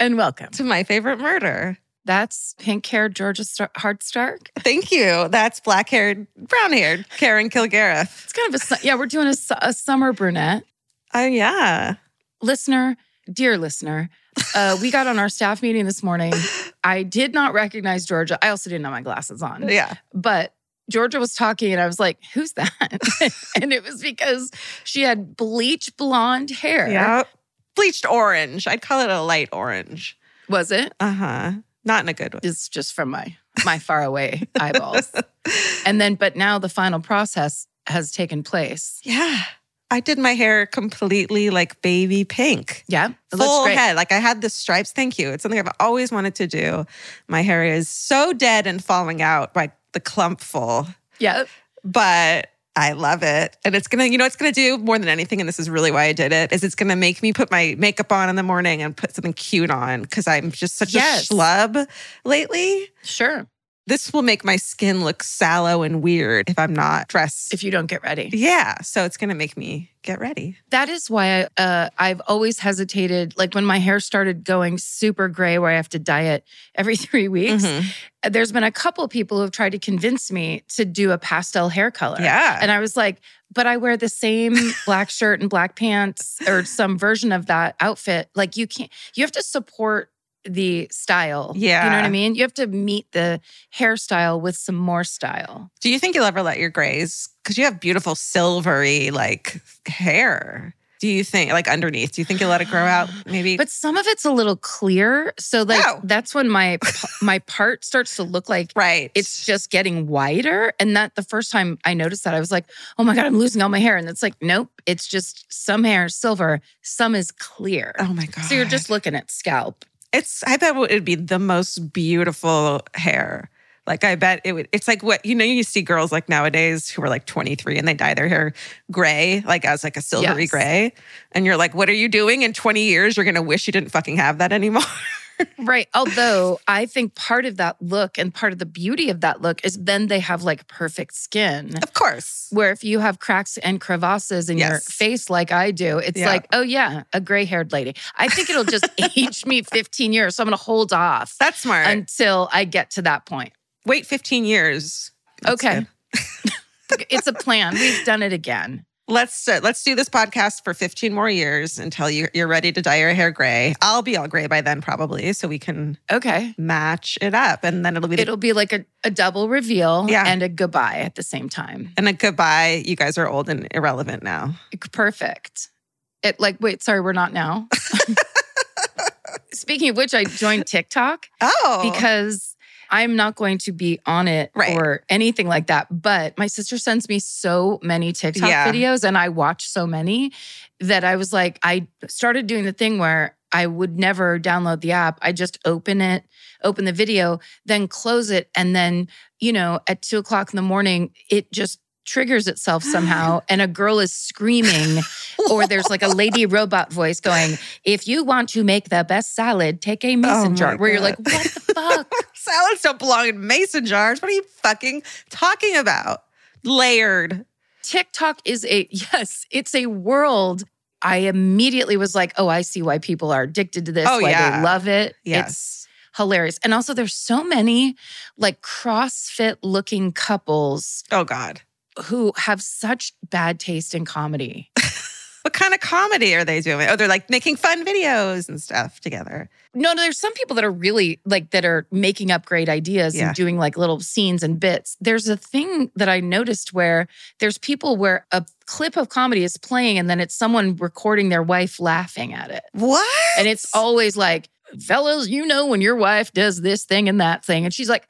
And welcome. to my favorite murder. That's pink haired Georgia Star- Hardstark. Thank you. That's black haired, brown haired Karen Kilgariff. It's kind of a, yeah, we're doing a, a summer brunette. Oh, yeah. Listener, dear listener, uh, we got on our staff meeting this morning. I did not recognize Georgia. I also didn't have my glasses on. Yeah. But Georgia was talking, and I was like, who's that? and it was because she had bleach blonde hair. Yeah. Bleached orange. I'd call it a light orange. Was it? Uh huh. Not in a good way. It's just from my my far away eyeballs. And then, but now the final process has taken place. Yeah. I did my hair completely like baby pink. Yeah, Full great. head. Like I had the stripes. Thank you. It's something I've always wanted to do. My hair is so dead and falling out by the clump full. Yeah, but I love it. And it's gonna, you know, it's gonna do more than anything, and this is really why I did it, is it's gonna make me put my makeup on in the morning and put something cute on because I'm just such Yes. a schlub lately. sure. This will make my skin look sallow and weird if I'm not dressed. If you don't get ready. yeah. So it's gonna make me get ready. That is why I, uh, I've always hesitated. Like when my hair started going super gray, where I have to dye it every three weeks, Mhm. there's been a couple people who have tried to convince me to do a pastel hair color. Yeah. And I was like, but I wear the same black shirt and black pants or some version of that outfit. Like you can't, you have to support the style. Yeah. You know what I mean? You have to meet the hairstyle with some more style. Do you think you'll ever let your grays? Because you have beautiful silvery like hair. Do you think like underneath? Do you think you'll let it grow out? Maybe. But some of it's a little clear. So like Oh. that's when my my part starts to look like right. it's just getting wider, And that the first time I noticed that, I was like, oh my God, I'm losing all my hair. And it's like, nope, it's just some hair silver, some is clear. oh my god. So you're just looking at scalp. It's I bet it would be the most beautiful hair. Like I bet it would it's like what you know you see girls like nowadays who are like 23 and they dye their hair gray like as like a silvery Yes. gray and you're like what are you doing in 20 years you're going to wish you didn't fucking have that anymore. Right. Although I think part of that look and part of the beauty of that look is then they have like perfect skin. of course. Where if you have cracks and crevasses in your face like I do, it's Yeah. like, oh yeah, a gray haired lady. I think it'll just age me 15 years. So I'm going to hold off That's smart. until I get to that point. Wait 15 years. That's okay. it's a plan. We've done it again. Let's uh, let's do this podcast for 15 more years until you, you're ready to dye your hair gray. I'll be all gray by then probably so we can Okay. match it up and then it'll be the It'll be like a, a double reveal Yeah. and a goodbye at the same time. and a goodbye. You guys are old and irrelevant now. Perfect. It like, wait, sorry, we're not now. Speaking of which, I joined TikTok Oh, because I'm not going to be on it Right. or anything like that. But my sister sends me so many TikTok Yeah. videos and I watch so many that I was like, I started doing the thing where I would never download the app. I just open it, open the video, then close it. And then, you know, at two o'clock in the morning, it just triggers itself somehow and a girl is screaming or there's like a lady robot voice going if you want to make the best salad take a oh mason Oh jar where you're like what the fuck salads don't belong in mason jars. What are you fucking talking about? Layered. TikTok is a yes, it's a world. I immediately was like, oh, I see why people are addicted to this, Oh, why yeah. they love it. It's Yes. hilarious. And also there's so many like CrossFit looking couples Oh God. who have such bad taste in comedy. What kind of comedy are they doing? Oh, they're like making fun videos and stuff together. No, no, there's some people that are really like that are making up great ideas Yeah. and doing like little scenes and bits. There's a thing that I noticed where there's people where a clip of comedy is playing and then it's someone recording their wife laughing at it. What? And it's always like, fellas, you know when your wife does this thing and that thing. And she's like,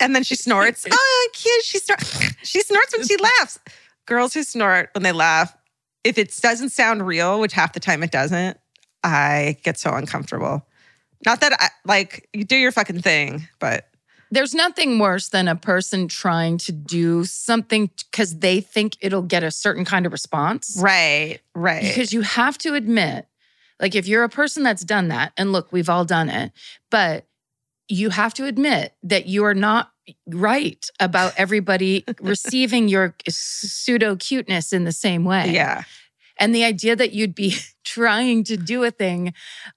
and then she snorts. oh, cute. She snorts. She snorts when she laughs. Girls who snort when they laugh, if it doesn't sound real, which half the time it doesn't, I get so uncomfortable. Not that I like you do your fucking thing, but there's nothing worse than a person trying to do something because they think it'll get a certain kind of response. right, right. Because you have to admit, like, if you're a person that's done that, and look, we've all done it, but you have to admit that you are not right about everybody receiving your pseudo cuteness in the same way. yeah. And the idea that you'd be trying to do a thing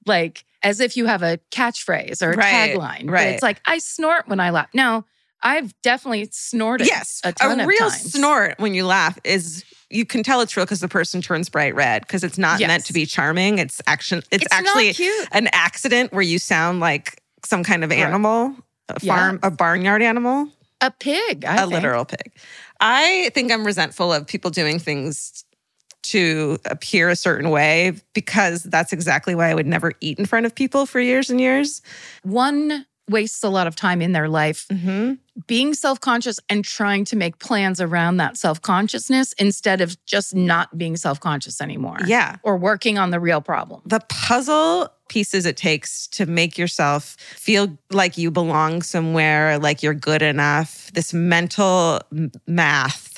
like as if you have a catchphrase or a Right, tagline. But right. it's like, I snort when I laugh. No, I've definitely snorted Yes. a ton of real snort when you laugh is you can tell it's real because the person turns bright red because it's not meant to be charming. It's action. It's, It's actually an accident where you sound like some kind of Right. A farm, a barnyard animal, A pig. I a think. literal pig. I think I'm resentful of people doing things to appear a certain way because that's exactly why I would never eat in front of people for years and years. One wastes a lot of time in their life Mm-hmm. being self conscious and trying to make plans around that self consciousness instead of just not being self conscious anymore. Yeah. Or working on the real problem. the puzzle pieces it takes to make yourself feel like you belong somewhere, like you're good enough, this mental math.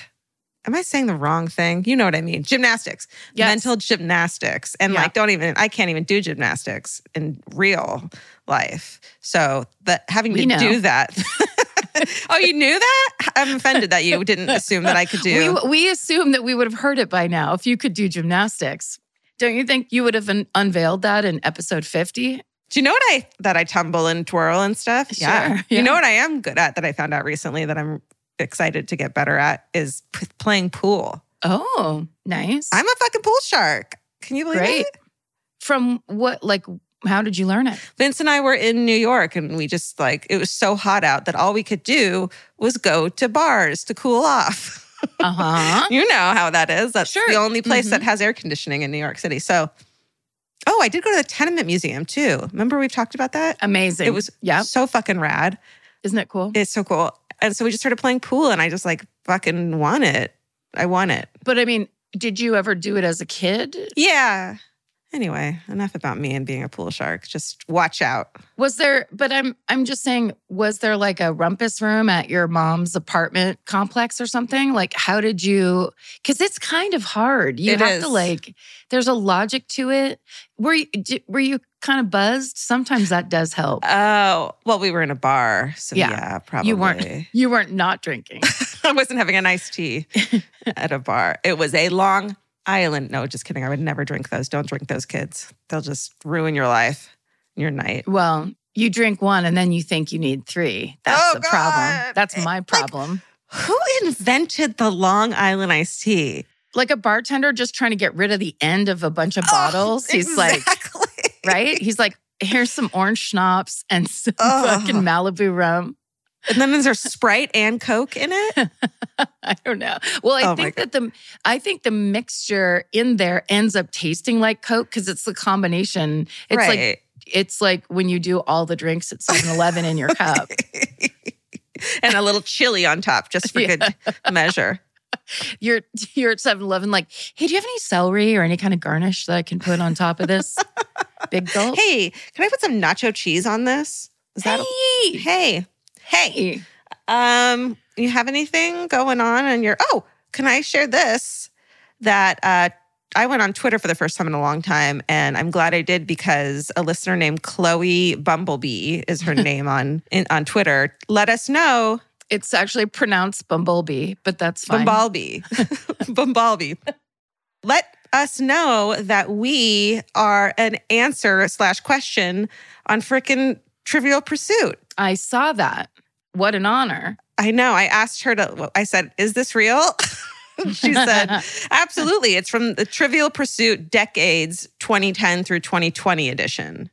Am I saying the wrong thing? You know what I mean. Gymnastics, Yes. mental gymnastics. And Yeah. like, don't even, I can't even do gymnastics in real life. So, that having We to know. do that. oh, you knew that? I'm offended that you didn't assume that I could do. We, we assume that we would have heard it by now if you could do gymnastics. Don't you think you would have un- unveiled that in episode 50? Do you know what I that I tumble and twirl and stuff? Sure, yeah. You know what I am good at that I found out recently that I'm excited to get better at is p- playing pool. Oh, nice. I'm a fucking pool shark. Can you believe Great. it? From what, like, how did you learn it? Vince and I were in New York and we just like it was so hot out that all we could do was go to bars to cool off. Uh huh. you know how that is. That's Sure. the only place that Mhm. has air conditioning in New York City. So Oh, I did go to the Tenement Museum too. Remember we've talked about that? Amazing. It was yeah. so fucking rad. Isn't it cool? It's so cool. And so we just started playing pool and I just like fucking won it. I won it. But I mean, did you ever do it as a kid? Yeah. Anyway, enough about me and being a pool shark. Just watch out. Was there? But I'm I'm just saying, was there like a rumpus room at your mom's apartment complex or something? Like, how did you? Because it's kind of hard. You It have is. to like. There's a logic to it. Were you di- were you kind of buzzed? Sometimes that does help. Oh, well, we were in a bar. So Yeah. yeah, probably. You weren't you weren't not drinking. I wasn't having a nice tea at a bar. It was a Long Island. No, just kidding. I would never drink those. Don't drink those kids. They'll just ruin your life, your night. well, you drink one and then you think you need three. That's Oh, the problem. That's eh, my Like- problem. Who invented the Long Island iced tea? Like a bartender just trying to get rid of the end of a bunch of oh, bottles. He's like, right? He's like, here's some orange schnapps and some Ugh. fucking Malibu rum. And then is there Sprite and Coke in it? I don't know. Well, I Oh think that the I think the mixture in there ends up tasting like Coke because it's the combination. It's like it's like when you do all the drinks at 7-Eleven in your cup. and a little chili on top, just for Yeah. good measure. You're you're at 7-Eleven, like, hey, do you have any celery or any kind of garnish that I can put on top of this? Big gulp. Hey, can I put some nacho cheese on this? Is that hey, hey? Hey, um, you have anything going on in your? Oh, can I share this? That uh, I went on Twitter for the first time in a long time, and I'm glad I did because a listener named Chloe Bumblebee is her name on in, on Twitter. Let us know It's actually pronounced bumblebee, but that's fine. Bumblebee. Bumblebee. Let us know that we are an answer slash question on frickin' Trivial Pursuit. I saw that. What an honor. I know. I asked her to, I said, is this real? she said, absolutely. It's from the Trivial Pursuit Decades 2010 through 2020 edition.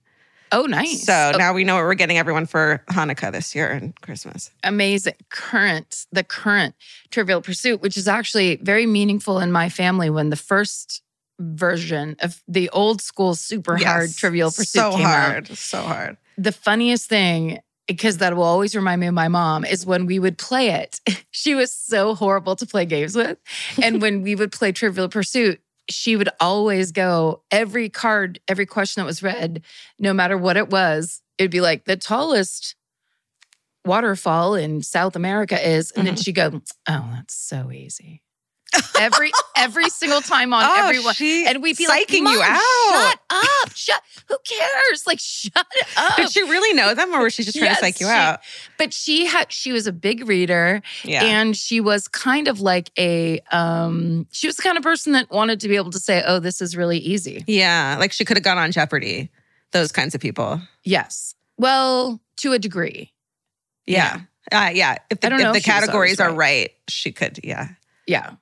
Oh, nice. So Oh, now we know what we're getting everyone for Hanukkah this year and Christmas. amazing. Current, the current Trivial Pursuit, which is actually very meaningful in my family when the first version of the old school super hard Trivial Pursuit So came out. hard. So hard. the funniest thing because that will always remind me of my mom is when we would play it. She was so horrible to play games with. And when we would play trivial pursuit she would always go every card every question that was read no matter what it was it'd be like the tallest waterfall in south america is and then mm-hmm. she'd go oh that's so easy every every single time on oh, everyone and we'd be psyching like, you out. Shut up! Shut. Who cares? Like, shut up." Did she really know them or was she just trying Yes, to psych you she- out? but she had. She was a big reader, Yeah. and she was kind of like a. um She was the kind of person that wanted to be able to say, "Oh, this is really easy." yeah. Like she could have gone on Jeopardy. Those kinds of people. Yes. Well, to a degree. Yeah. Uh, yeah. If the, I don't know if the categories are right. right, she could. Yeah. Yeah.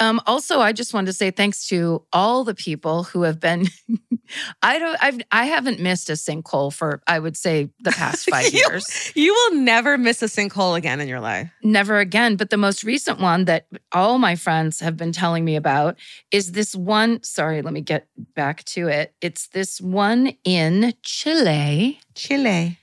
Um, also, I just wanted to say thanks to all the people who have been. I don't. I've. I haven't missed a sinkhole for. I would say the past five You- years. You will never miss a sinkhole again in your life. never again. But the most recent one that all my friends have been telling me about is this one. Sorry, let me get back to it. It's this one in Chile, Chile.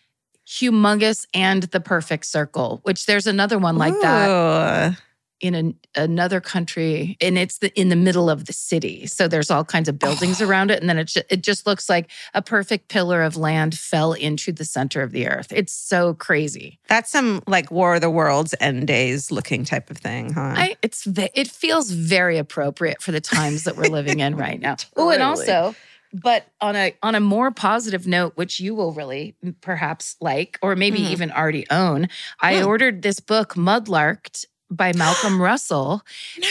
humongous and the perfect circle, which there's another one like that that. In an, another country, and it's the, in the middle of the city. So there's all kinds of buildings Oh. around it, and then it ju- it just looks like a perfect pillar of land fell into the center of the earth. It's so crazy. That's some like War of the Worlds end days looking type of thing, huh? I it's it feels very appropriate for the times that we're living in right now. Oh, and also, but on a on a more positive note, which you will really perhaps like, or maybe Mhm. even already own, I Hmm. ordered this book, Mudlarked by Malcolm Russell,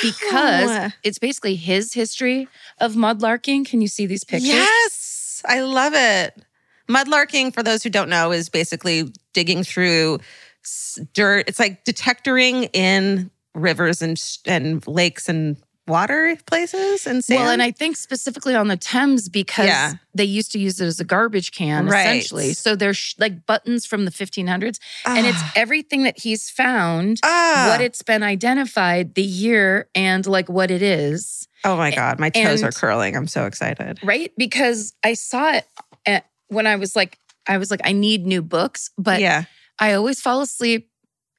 because No. it's basically his history of mudlarking. Can you see these pictures? Yes, I love it. Mudlarking, for those who don't know, is basically digging through dirt. It's like detectoring in rivers and and lakes and water places and sand. Well, and I think specifically on the Thames because Yeah. they used to use it as a garbage can, Right. essentially. So there's sh- like buttons from the 1500s, and it's Ah. everything that he's found, Ah. what it's been identified, the year, and like what it is, oh my god, my toes are curling. I'm so excited. right? Because I saw it at, when I was like, I was like, I need new books, but yeah, I always fall asleep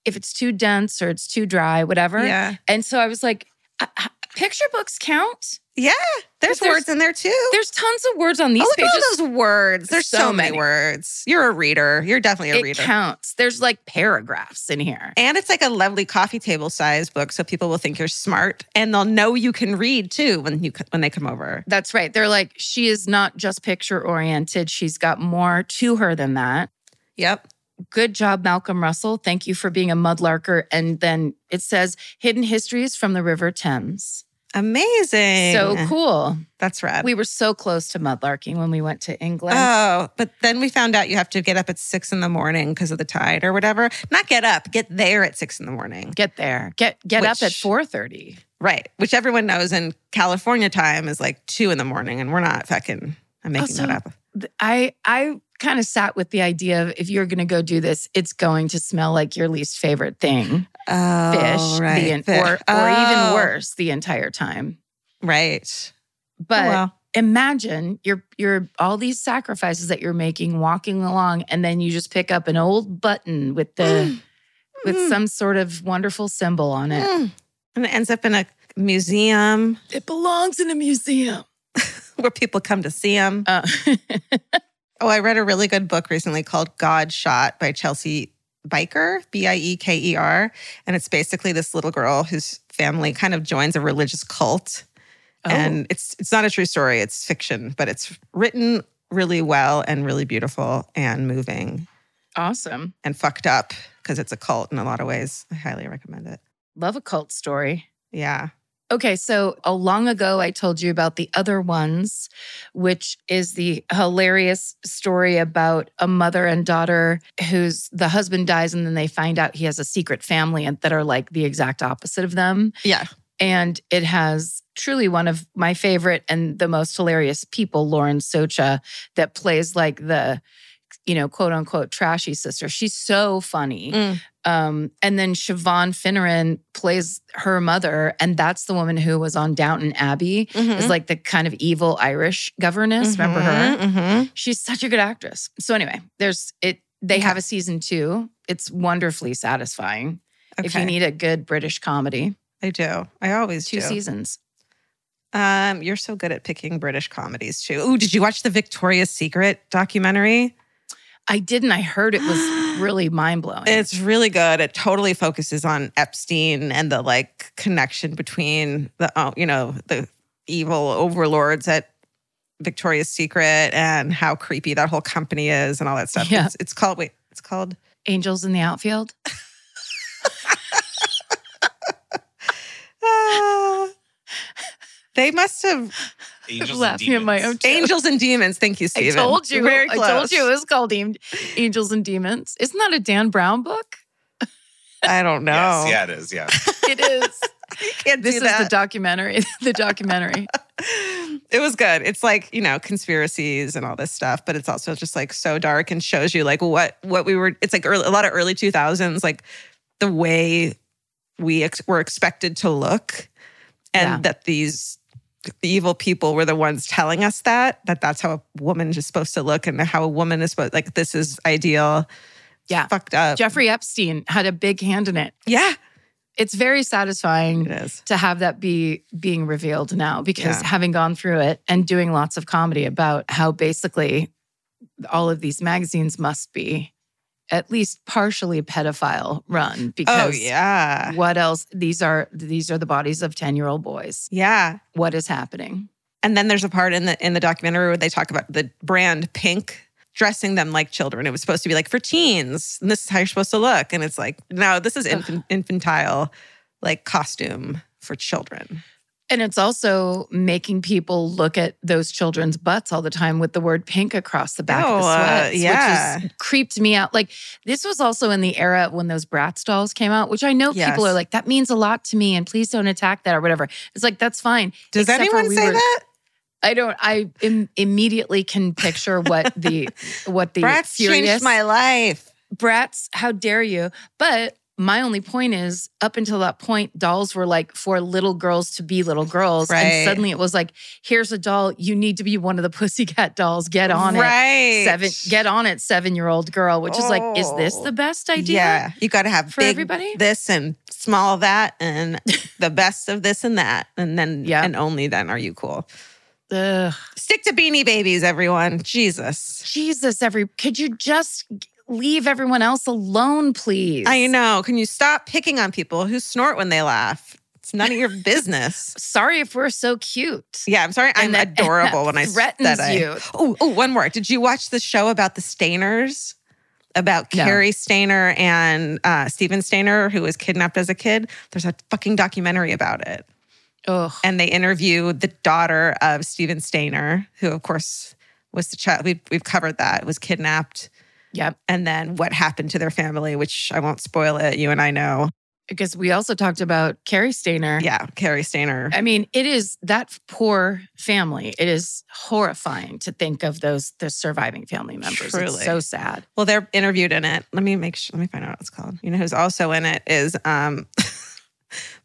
if it's too dense or it's too dry, whatever. yeah, And so I was like, I- picture books count. yeah. There's, There's- words in there too. There's tons of words on these oh, look pages. at all those words. There's so, So many many. words. You're a reader. You're definitely a reader. it reader. counts. There's like paragraphs in here. And it's like a lovely coffee table size book, so people will think you're smart, and they'll know you can read too when you when they come over. That's right. They're like, she is not just picture oriented. She's got more to her than that. Yep. Good job, Malcolm Russell. Thank you for being a mudlarker. And then it says hidden histories from the River Thames. Amazing. So cool. That's rad. We were so close to mudlarking when we went to England. oh, but then we found out you have to get up at six in the morning because of the tide or whatever. Not get up, get there at six in the morning. get there. Get get up at 4:30. Right. Which everyone knows in California time is like two in the morning, and we're not fucking. I'm making Also, that up. I I kind of sat with the idea of if you're going to go do this, it's going to smell like your least favorite thing, Oh, fish, right. en- Fish. or or Oh, even worse, the entire time. Right. But oh, well. imagine you're you're all these sacrifices that you're making walking along and then you just pick up an old button with the with Mm. some sort of wonderful symbol on it. Mm. And it ends up in a museum It belongs in a museum. where people come to see them. Uh, Oh, I read a really good book recently called God Shot by Chelsea Bieker, B I E K E R. And it's basically this little girl whose family kind of joins a religious cult. Oh. And it's it's not a true story, it's fiction, but it's written really well and really beautiful and moving awesome. and fucked up because it's a cult in a lot of ways. I highly recommend it. Love a cult story. Yeah. Okay, so a long ago I told you about the other ones, which is the hilarious story about a mother and daughter whose the husband dies and then they find out he has a secret family and that are like the exact opposite of them. Yeah. And it has truly one of my favorite and the most hilarious people, Lauren Socha, that plays like the, you know, quote unquote trashy sister. She's so funny. Mm. Um, and then Siobhan Finneran plays her mother, and that's the woman who was on Downton Abbey. Mhm. Is like the kind of evil Irish governess. Remember her? Mhm, mhm. She's such a good actress. So anyway, there's it. They Okay. have a season two. It's wonderfully satisfying. If you need a good British comedy, I do. I always two do. seasons. Um, you're so good at picking British comedies too. Ooh, did you watch the Victoria's Secret documentary? I didn't. I heard it was really mind blowing. It's really good. It totally focuses on Epstein and the like connection between the oh, you know the evil overlords at Victoria's Secret and how creepy that whole company is and all that stuff. Yeah. It's, it's called wait, it's called Angels in the outfield. Ah. they must have Angels and laughing at my Demons. own joke. angels and demons. Thank you, I Stephen. told you. Very close. I told you it was called Am- Angels and Demons. Isn't that a Dan Brown book? I don't know. Yes, yeah, it is. Yeah. It is. Can't this do is the documentary. the documentary. it was good. It's like, you know, conspiracies and all this stuff, but it's also just like so dark and shows you like what what we were it's like early, a lot of early 2000s like the way we ex- were expected to look and Yeah. that these evil people were the ones telling us that that that's how a woman is supposed to look and how a woman is supposed like this is ideal. Yeah. Fucked up. Jeffrey Epstein had a big hand in it. yeah, It's very satisfying it to have that be being revealed now because Yeah. having gone through it and doing lots of comedy about how basically all of these magazines must be at least partially pedophile run because Oh because yeah. what else these are these are the bodies of 10 year old boys Yeah. what is happening And then there's a part in the in the documentary where they talk about the brand Pink dressing them like children. It was supposed to be like for teens, and this is how you're supposed to look. And it's like, no, this is infant, infantile, like costume for children. And it's also making people look at those children's butts all the time with the word pink across the back of the Oh, uh, yeah. which has creeped me out. Like this was also in the era when those Bratz dolls came out, which I know Yes. people are like, that means a lot to me, and please don't attack that or whatever. It's like that's fine. Does Except anyone we say were- that? I don't. I Im- immediately can picture what the what the Bratz furious changed my life. brats. How dare you? But my only point is, up until that point, dolls were like for little girls to be little girls, Right. and suddenly it was like, here's a doll. You need to be one of the Pussycat dolls. Get on it. right. Seven, get on it, seven year old girl. Which is like, is this Oh. the best idea? Yeah, you got to have for big everybody? this and small that, and the best of this and that, and then Yeah. and only then are you cool. Ugh. Stick to Beanie Babies, everyone. Jesus. Jesus, every could you just leave everyone else alone, please? I know. Can you stop picking on people who snort when they laugh? It's none of your business. Sorry if we're so cute. Yeah, I'm sorry. I'm that- adorable when I threatens I, you. Oh, oh, one more. Did you watch the show about the Stayners? About No. Cary Stayner and uh, Steven Stayner, who was kidnapped as a kid. There's a fucking documentary about it. Ugh. And they interview the daughter of Steven Stayner, who, of course, was the child. We've, we've covered that, was kidnapped. Yep. And then what happened to their family, which I won't spoil it. You and I know. Because we also talked about Cary Stayner. Yeah, Cary Stayner. I mean, it is that poor family. It is horrifying to think of those the surviving family members. Truly. It's so sad. Well, they're interviewed in it. Let me make sure. Let me find out what it's called. You know who's also in it is um,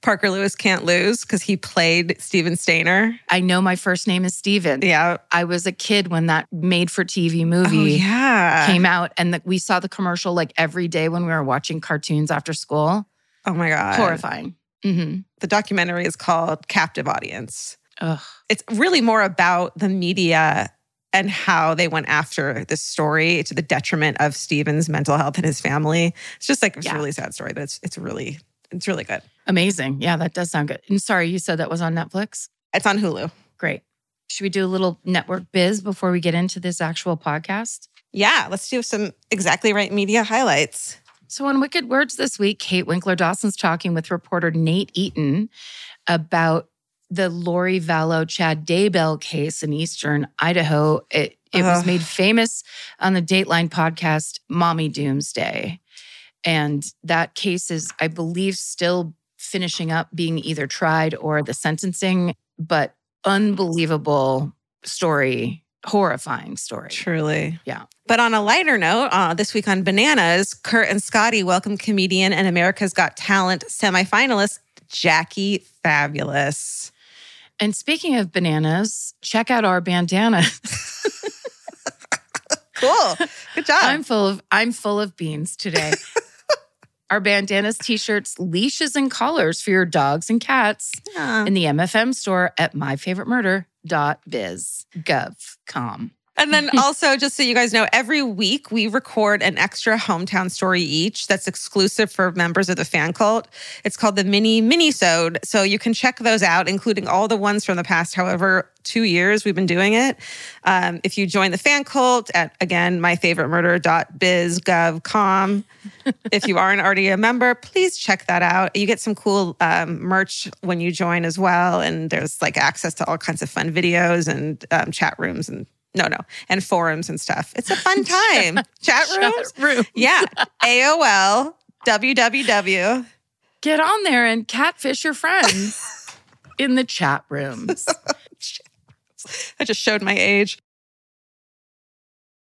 Parker Lewis can't lose because he played Steven Stayner. I know my first name is Steven. Yeah. I was a kid when that made for TV Oh movie yeah. came out, and the, we saw the commercial like every day when we were watching cartoons after school. oh my god. Horrifying. hmm The documentary is called Captive Audience. Ugh. It's really more about the media and how they went after this story to the detriment of Steven's mental health and his family. It's just like it's Yeah. a really sad story, but it's it's really it's really good. Amazing. Yeah, that does sound good. And sorry, you said that was on Netflix. It's on Hulu. Great. Should we do a little network biz before we get into this actual podcast? Yeah, let's do some exactly right media highlights. So, on Wicked Words this week, Kate Winkler Dawson's talking with reporter Nate Eaton about the Lori Vallow Chad Daybell case in Eastern Idaho. It, it was made famous on the Dateline podcast, Mommy Doomsday. And that case is, I believe, still finishing up being either tried or the sentencing, but unbelievable story, horrifying story. Truly. Yeah. But on a lighter note, uh, this week on Bananas, Kurt and Scotty welcome comedian and America's Got Talent semifinalist Jackie Fabulous. And speaking of bananas, check out our bandana. Cool. Good job. I'm full of I'm full of beans today. our bandanas, t-shirts, leashes, and collars for your dogs and cats Yeah. in the MFM store at myfavoritemurder.biz gov com. And then also, just so you guys know, every week we record an extra hometown story each that's exclusive for members of the fan cult. It's called the mini mini-sode. So you can check those out, including all the ones from the past, however, two years we've been doing it. Um, if you join the fan cult at again, myfavoritemurder.bizgovcom. if you aren't already a member, please check that out. You get some cool um, merch when you join as well. And there's like access to all kinds of fun videos and um, chat rooms and no, no, and forums and stuff. It's a fun time. chat rooms? room. Yeah. AOL, www. Get on there and catfish your friends in the chat rooms. I just showed my age.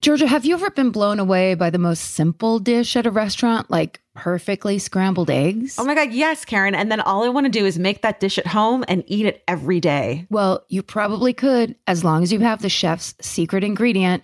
Georgia, have you ever been blown away by the most simple dish at a restaurant, like perfectly scrambled eggs? Oh my God, yes, Karen. And then all I want to do is make that dish at home and eat it every day. well, you probably could, as long as you have the chef's secret ingredient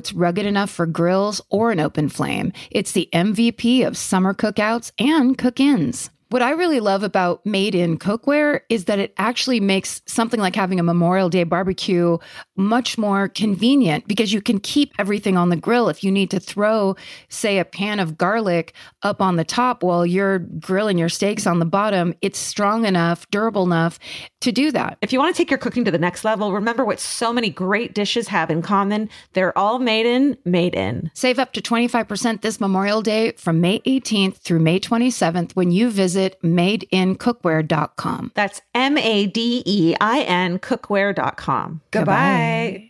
it's rugged enough for grills or an open flame. It's the MVP of summer cookouts and cook ins. What I really love about made in cookware is that it actually makes something like having a Memorial Day barbecue much more convenient because you can keep everything on the grill. If you need to throw, say, a pan of garlic up on the top while you're grilling your steaks on the bottom, it's strong enough, durable enough to do that. If you want to take your cooking to the next level, remember what so many great dishes have in common. They're all made in, made in. Save up to 25% this Memorial Day from May 18th through May 27th when you visit madeincookware.com. That's M A D E I N cookware.com. Goodbye.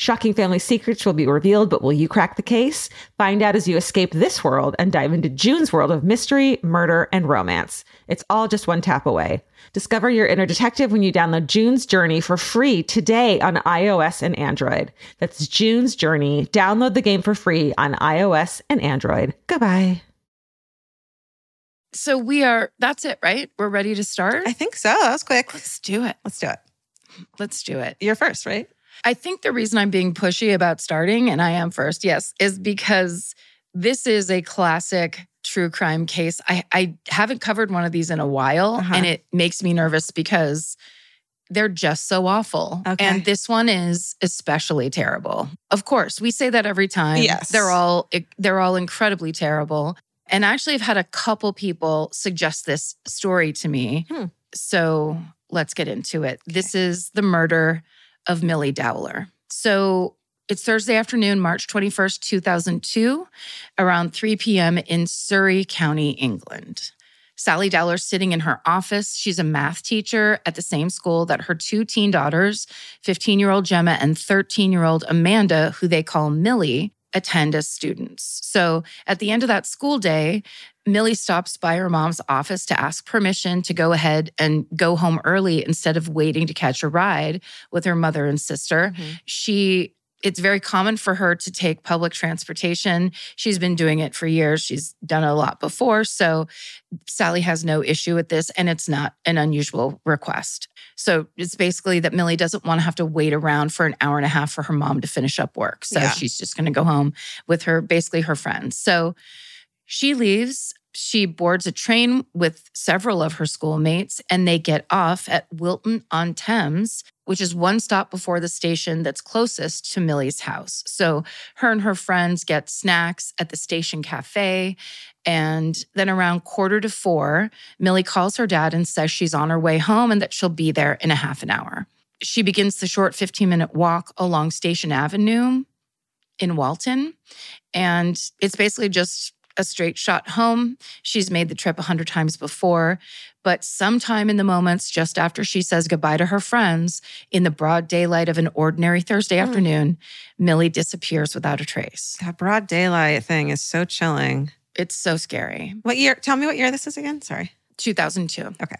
Shocking family secrets will be revealed, but will you crack the case? Find out as you escape this world and dive into June's world of mystery, murder, and romance. It's all just one tap away. Discover your inner detective when you download June's Journey for free today on iOS and Android. That's June's Journey. Download the game for free on iOS and Android. Goodbye. So we are, that's it, right? We're ready to start? I think so. That was quick. Let's do it. Let's do it. Let's do it. You're first, right? I think the reason I'm being pushy about starting, and I am first, yes, is because this is a classic true crime case. I, I haven't covered one of these in a while, Uh-huh. and it makes me nervous because they're just so awful. Okay. And this one is especially terrible. Of course, we say that every time. Yes. They're all they're all incredibly terrible. And actually I've had a couple people suggest this story to me. Hmm. So let's get into it. This is the murder of Milly Dowler. So it's Thursday afternoon, March 21st, 2002, around 3 p.m. in Surrey County, England. Sally Dowler's sitting in her office. She's a math teacher at the same school that her two teen daughters, 15 year old Gemma and 13 year old Amanda, who they call Milly, attend as students. So at the end of that school day, Milly stops by her mom's office to ask permission to go ahead and go home early instead of waiting to catch a ride with her mother and sister. Mm-hmm. She it's very common for her to take public transportation. She's been doing it for years. She's done a lot before. So Sally has no issue with this, and it's not an unusual request. So it's basically that Milly doesn't want to have to wait around for an hour and a half for her mom to finish up work. So Yeah. she's just going to go home with her, basically her friends. So she leaves. She boards a train with several of her schoolmates, and they get off at Walton on Thames, which is one stop before the station that's closest to Milly's house. So her and her friends get snacks at the station cafe. And then around quarter to four, Milly calls her dad and says she's on her way home and that she'll be there in a half an hour. She begins the short 15 minute walk along Station Avenue in Walton. And it's basically just a straight shot home. She's made the trip a hundred times before, but sometime in the moments just after she says goodbye to her friends, in the broad daylight of an ordinary Thursday Mm. afternoon, Milly disappears without a trace. That broad daylight thing is so chilling. It's so scary. What year? Tell me what year this is again. Sorry. 2002. Okay.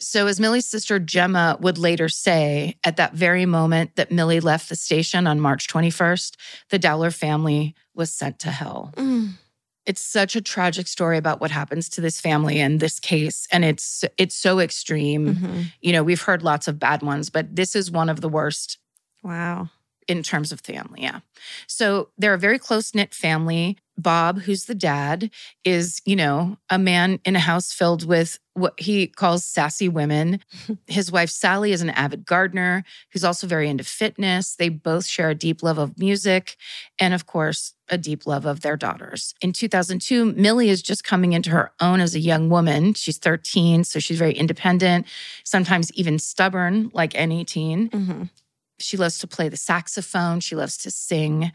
So, as Milly's sister Gemma would later say, at that very moment that Milly left the station on March 21st, the Dowler family was sent to hell. It's such a tragic story about what happens to this family in this case, and it's it's so extreme. Mhm. You know, we've heard lots of bad ones, but this is one of the worst Wow. In terms of family. Yeah. So they're a very close knit family. Bob, who's the dad, is, you know, a man in a house filled with what he calls sassy women. His wife, Sally, is an avid gardener who's also very into fitness. They both share a deep love of music and, of course, a deep love of their daughters. In 2002, Milly is just coming into her own as a young woman. She's 13, so she's very independent, sometimes even stubborn, like any teen. hmm She loves to play the saxophone. She loves to sing.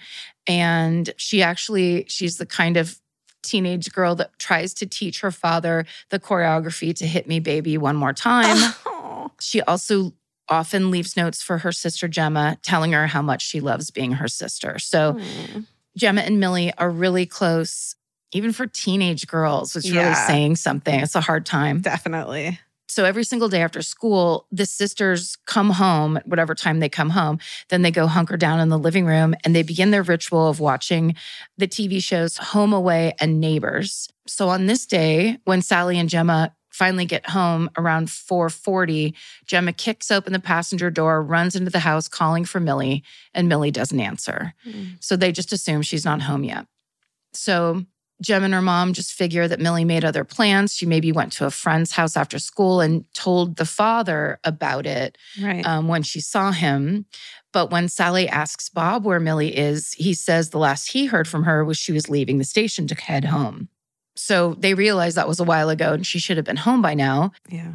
And she actually, she's the kind of teenage girl that tries to teach her father the choreography to Hit Me Baby One More Time. Oh. she also often leaves notes for her sister Gemma, telling her how much she loves being her sister. So Mm. Gemma and Milly are really close, even for teenage girls, which really saying something. It's a hard time. Definitely. So every single day after school, the sisters come home at whatever time they come home. Then they go hunker down in the living room and they begin their ritual of watching the TV shows Home Away and Neighbors. So on this day, when Sally and Gemma finally get home around 4:40, Gemma kicks open the passenger door, runs into the house calling for Milly, and Milly doesn't answer. Mm. So they just assume she's not home yet. So Jem and her mom just figure that Milly made other plans. She maybe went to a friend's house after school and told the father about it Right. um, when she saw him. But when Sally asks Bob where Milly is, he says the last he heard from her was she was leaving the station to head home. So they realize that was a while ago and she should have been home by now. yeah.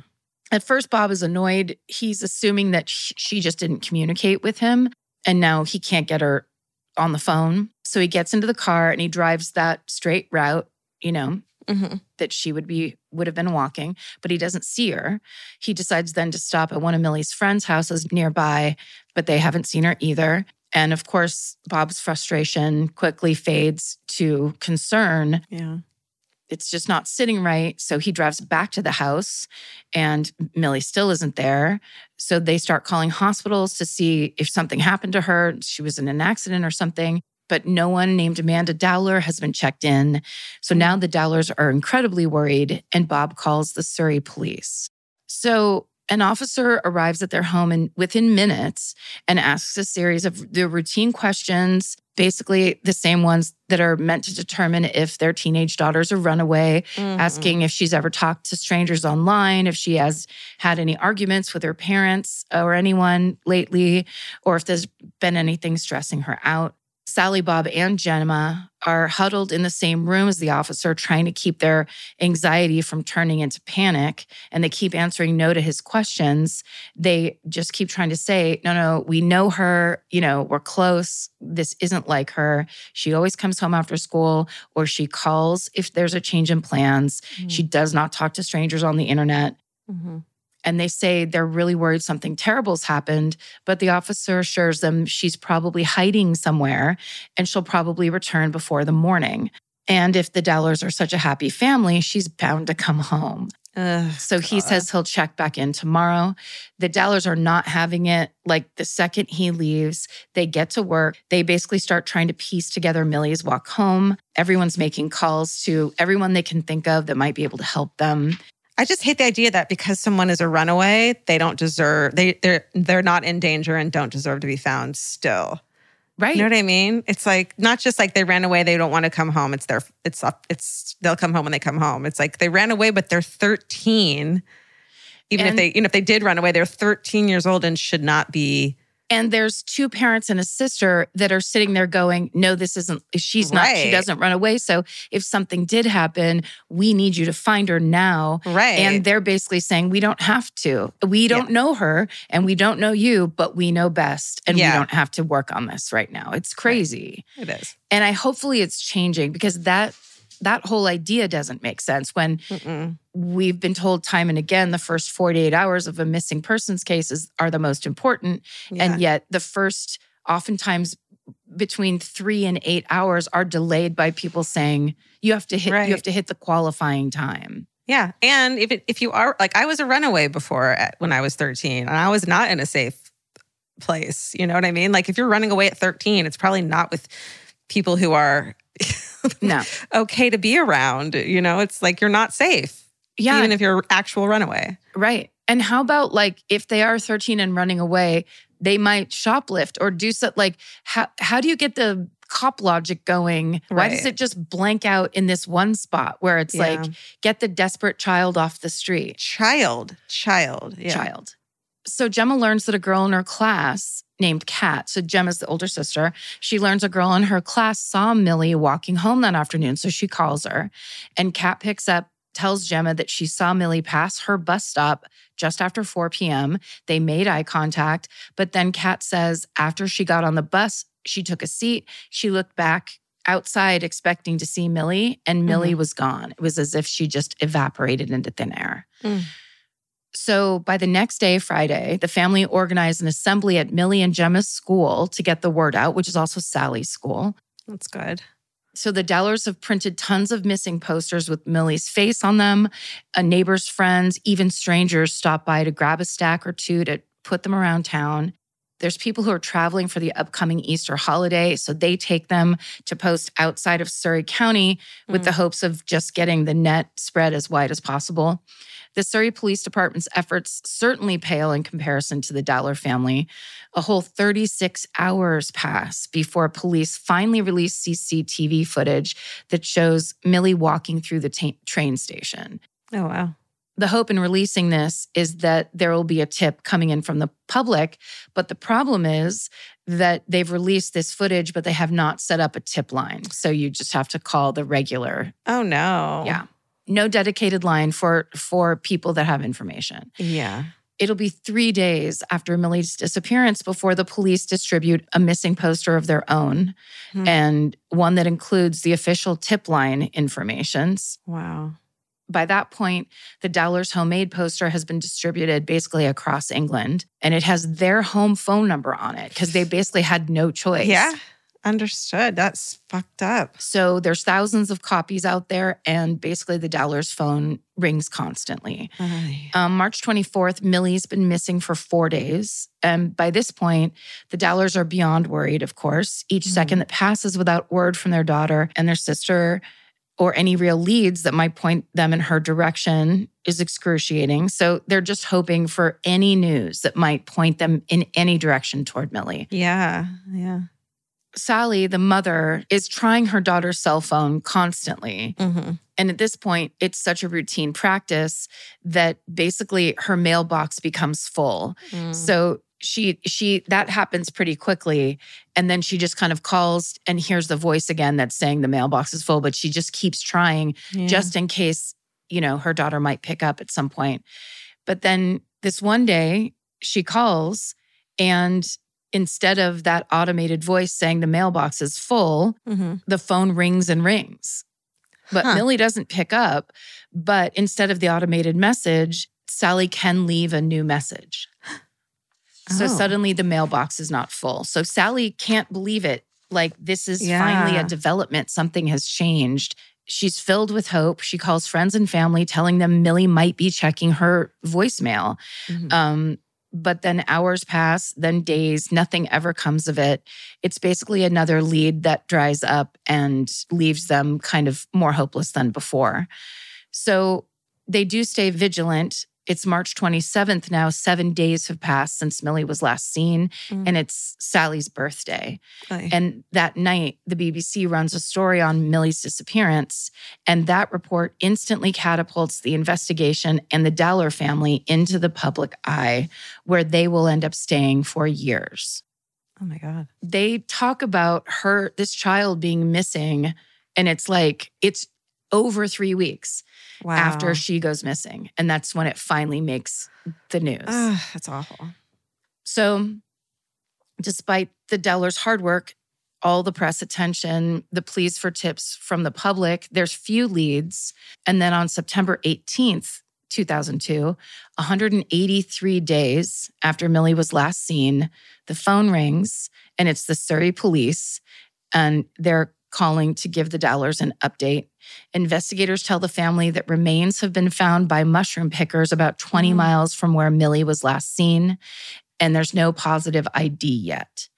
At first, Bob is annoyed. He's assuming that she just didn't communicate with him and now he can't get her on the phone. So he gets into the car and he drives that straight route, you know, hmm that she would be would have been walking, but he doesn't see her. He decides then to stop at one of Milly's friends' houses nearby, but they haven't seen her either. And of course, Bob's frustration quickly fades to concern Yeah. it's just not sitting right. So he drives back to the house and Milly still isn't there. So they start calling hospitals to see if something happened to her. She was in an accident or something. But no one named Amanda Dowler has been checked in. So now the Dowlers are incredibly worried, and Bob calls the Surrey police. So an officer arrives at their home and within minutes and asks a series of the routine questions, basically the same ones that are meant to determine if their teenage daughters are runaway, Mhm. asking if she's ever talked to strangers online, if she has had any arguments with her parents or anyone lately, or if there's been anything stressing her out. Sally, Bob, and Gemma are huddled in the same room as the officer, trying to keep their anxiety from turning into panic. And they keep answering no to his questions. They just keep trying to say, no, no, we know her. You know, we're close. This isn't like her. She always comes home after school or she calls if there's a change in plans. Mm. She does not talk to strangers on the internet. Mhm. And they say they're really worried something terrible's happened, but the officer assures them she's probably hiding somewhere and she'll probably return before the morning. And if the Dowlers are such a happy family, she's bound to come home. Ugh, So he God. says he'll check back in tomorrow. The Dowlers are not having it. Like the second he leaves, they get to work. They basically start trying to piece together Milly's walk home. Everyone's making calls to everyone they can think of that might be able to help them. I just hate the idea that because someone is a runaway, they don't deserve they they're they're not in danger and don't deserve to be found still. Right. You know what I mean? It's like not just like they ran away, they don't want to come home. It's their it's up it's they'll come home when they come home. It's like they ran away, but they're 13. Even if they, you know, if they did run away, they're 13 years old and should not be and there's two parents and a sister that are sitting there going, No, this isn't, she's not, she doesn't run away. So if something did happen, we need you to find her now. right. And they're basically saying, We don't have to. We don't know her and we don't know you, but we know best. And Yeah. we don't have to work on this right now. It's crazy. it is. And I hopefully it's changing because that that whole idea doesn't make sense when Mm-mm. we've been told time and again the first 48 hours of a missing persons cases are the most important Yeah. and yet the first oftentimes between 3 and 8 hours are delayed by people saying you have to hit Right. you have to hit the qualifying time Yeah, and if it, if you are like I was a runaway before at, when I was 13 and I was not in a safe place, you know what I mean? Like if you're running away at 13, it's probably not with people who are no. okay to be around, you know? It's like you're not safe yeah. even if you're actual runaway. right. And how about like if they are 13 and running away they might shoplift or do something like how how do you get the cop logic going? Why does it just blank out in this one spot where it's like get the desperate child off the street? Child, child, yeah. child. So Gemma learns that a girl in her class named Kat, so Gemma's the older sister, she learns a girl in her class saw Milly walking home that afternoon. So she calls her and Kat picks up, tells Gemma that she saw Milly pass her bus stop just after 4 p.m. They made eye contact, but then Kat says after she got on the bus, she took a seat, she looked back outside expecting to see Milly and Milly was gone. It was as if she just evaporated into thin air. Mm. So by the next day, Friday, the family organized an assembly at Milly and Gemma's school to get the word out, which is also Sally's school. That's good. So the Dowlers have printed tons of missing posters with Milly's face on them. A neighbor's friends, even strangers stop by to grab a stack or two to put them around town. There's people who are traveling for the upcoming Easter holiday, so they take them to post outside of Surrey County with the mm. hopes of just getting the net spread as wide as possible. The Surrey Police Department's efforts certainly pale in comparison to the Dowler family. A whole 36 hours pass before police finally release CCTV footage that shows Milly walking through the ta- train station. Oh wow. The hope in releasing this is that there will be a tip coming in from the public. But the problem is that they've released this footage, but they have not set up a tip line. So you just have to call the regular Oh no. yeah. No dedicated line for for people that have information. Yeah. It'll be 3 days after Milly's disappearance before the police distribute a missing poster of their own Hmm. and one that includes the official tip line informations. Wow. By that point, the Dowlers homemade poster has been distributed basically across England and it has their home phone number on it because they basically had no choice. Yeah. Understood. That's fucked up. So there's thousands of copies out there, and basically the Dowlers phone rings constantly. Um, March 24th, Milly's been missing for four days. And by this point, the Dowlers are beyond worried, of course. Each Mhm. second that passes without word from their daughter and their sister or any real leads that might point them in her direction is excruciating. So they're just hoping for any news that might point them in any direction toward Milly. Yeah. Yeah. Sally, the mother, is trying her daughter's cell phone constantly. Mm-hmm. And at this point, it's such a routine practice that basically her mailbox becomes full. Mm. So she she that happens pretty quickly and then she just kind of calls and hears the voice again that's saying the mailbox is full but she just keeps trying just in case you know her daughter might pick up at some point but then this one day she calls and instead of that automated voice saying the mailbox is full hmm the phone rings and rings. But Huh. Milly doesn't pick up. But instead of the automated message, Sally can leave a new message. So Oh. suddenly the mailbox is not full. So Sally can't believe it. Like, this is finally a development. Something has changed. She's filled with hope. She calls friends and family, telling them Milly might be checking her voicemail. Mhm. Um, but then hours pass, then days, nothing ever comes of it. It's basically another lead that dries up and leaves them kind of more hopeless than before. So they do stay vigilant. It's March 27th now. Seven days have passed since Milly was last seen, Mm. and it's Sally's birthday. Like, And that night, the BBC runs a story on Milly's disappearance. And that report instantly catapults the investigation and the Dowler family into the public eye, where they will end up staying for years. oh my God. They talk about her, this child being missing, and it's like, it's over three weeks Wow. after she goes missing. And that's when it finally makes the news. That's awful. So, despite the Dowlers' hard work, all the press attention, the pleas for tips from the public, there's few leads. And then on September 18th, 2002, 183 days after Milly was last seen, the phone rings and it's the Surrey police. And they're calling to give the Dowlers an update. Investigators tell the family that remains have been found by mushroom pickers about 20 Mm. miles from where Milly was last seen, and there's no positive ID yet.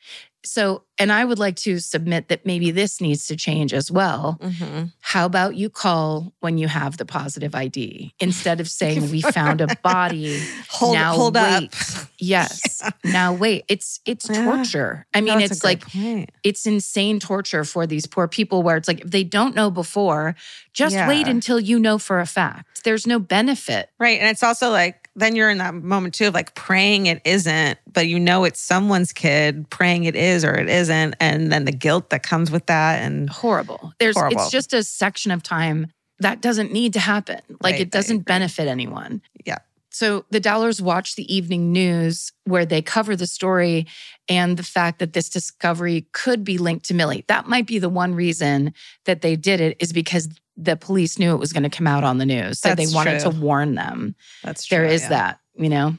So, and I would like to submit that maybe this needs to change as well. Mhm. How about you call when you have the positive ID instead of saying we found a body? Hold, now hold up. wait. Yes. Now wait. It's it's Yeah. torture. I mean, that's it's like point. it's insane torture for these poor people where it's like if they don't know before, just wait until you know for a fact. There's no benefit. Right. And it's also like, then you're in that moment too of like praying it isn't, but you know it's someone's kid, praying it is or it isn't. And then the guilt that comes with that. And Horrible. There's Horrible. it's just a section of time that doesn't need to happen. Like Right, it doesn't agree. benefit anyone. Yeah. So the Dowlers watch the evening news where they cover the story and the fact that this discovery could be linked to Milly. That might be the one reason that they did it is because the police knew it was going to come out on the news. So That's they wanted true. to warn them. that's true. There is yeah. that, you know.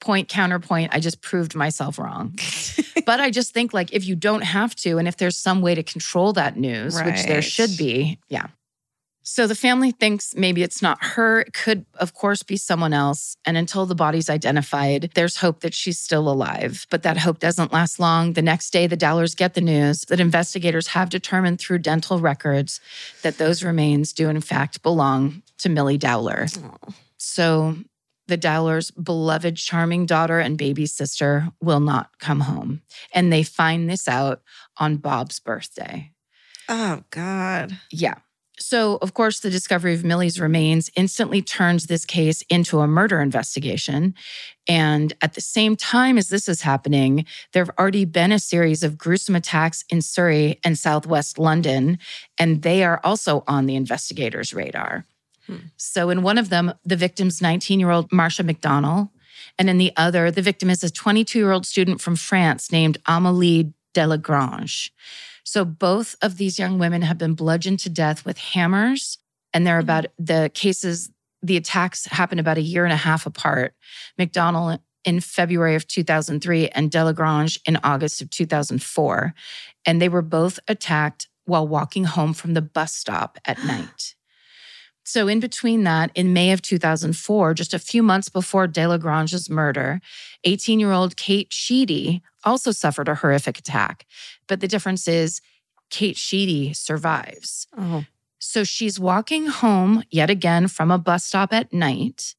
Point counterpoint, I just proved myself wrong. but I just think like if you don't have to and if there's some way to control that news, which there should be, yeah. So the family thinks maybe it's not her. It could, of course, be someone else. And until the body's identified, there's hope that she's still alive. But that hope doesn't last long. The next day, the Dowlers get the news that investigators have determined through dental records that those remains do, in fact, belong to Milly Dowler. So the Dowlers' beloved, charming daughter and baby sister will not come home. And they find this out on Bob's birthday. Oh, God. Yeah. So, of course, the discovery of Milly's remains instantly turns this case into a murder investigation. And at the same time as this is happening, there have already been a series of gruesome attacks in Surrey and southwest London, and they are also on the investigators' radar. Hmm. So, in one of them, the victim's 19 year old Marsha McDonnell, and in the other, the victim is a 22 year old student from France named Amélie Delagrange. So both of these young women have been bludgeoned to death with hammers. And they're mm-hmm. about the cases, the attacks happened about a year and a half apart. McDonald in February of 2003 and Delagrange in August of 2004. And they were both attacked while walking home from the bus stop at night. So, in between that, in May of 2004, just a few months before Delagrange's murder, 18 year old Kate Sheedy also suffered a horrific attack. But the difference is Kate Sheedy survives. Oh, So she's walking home yet again from a bus stop at night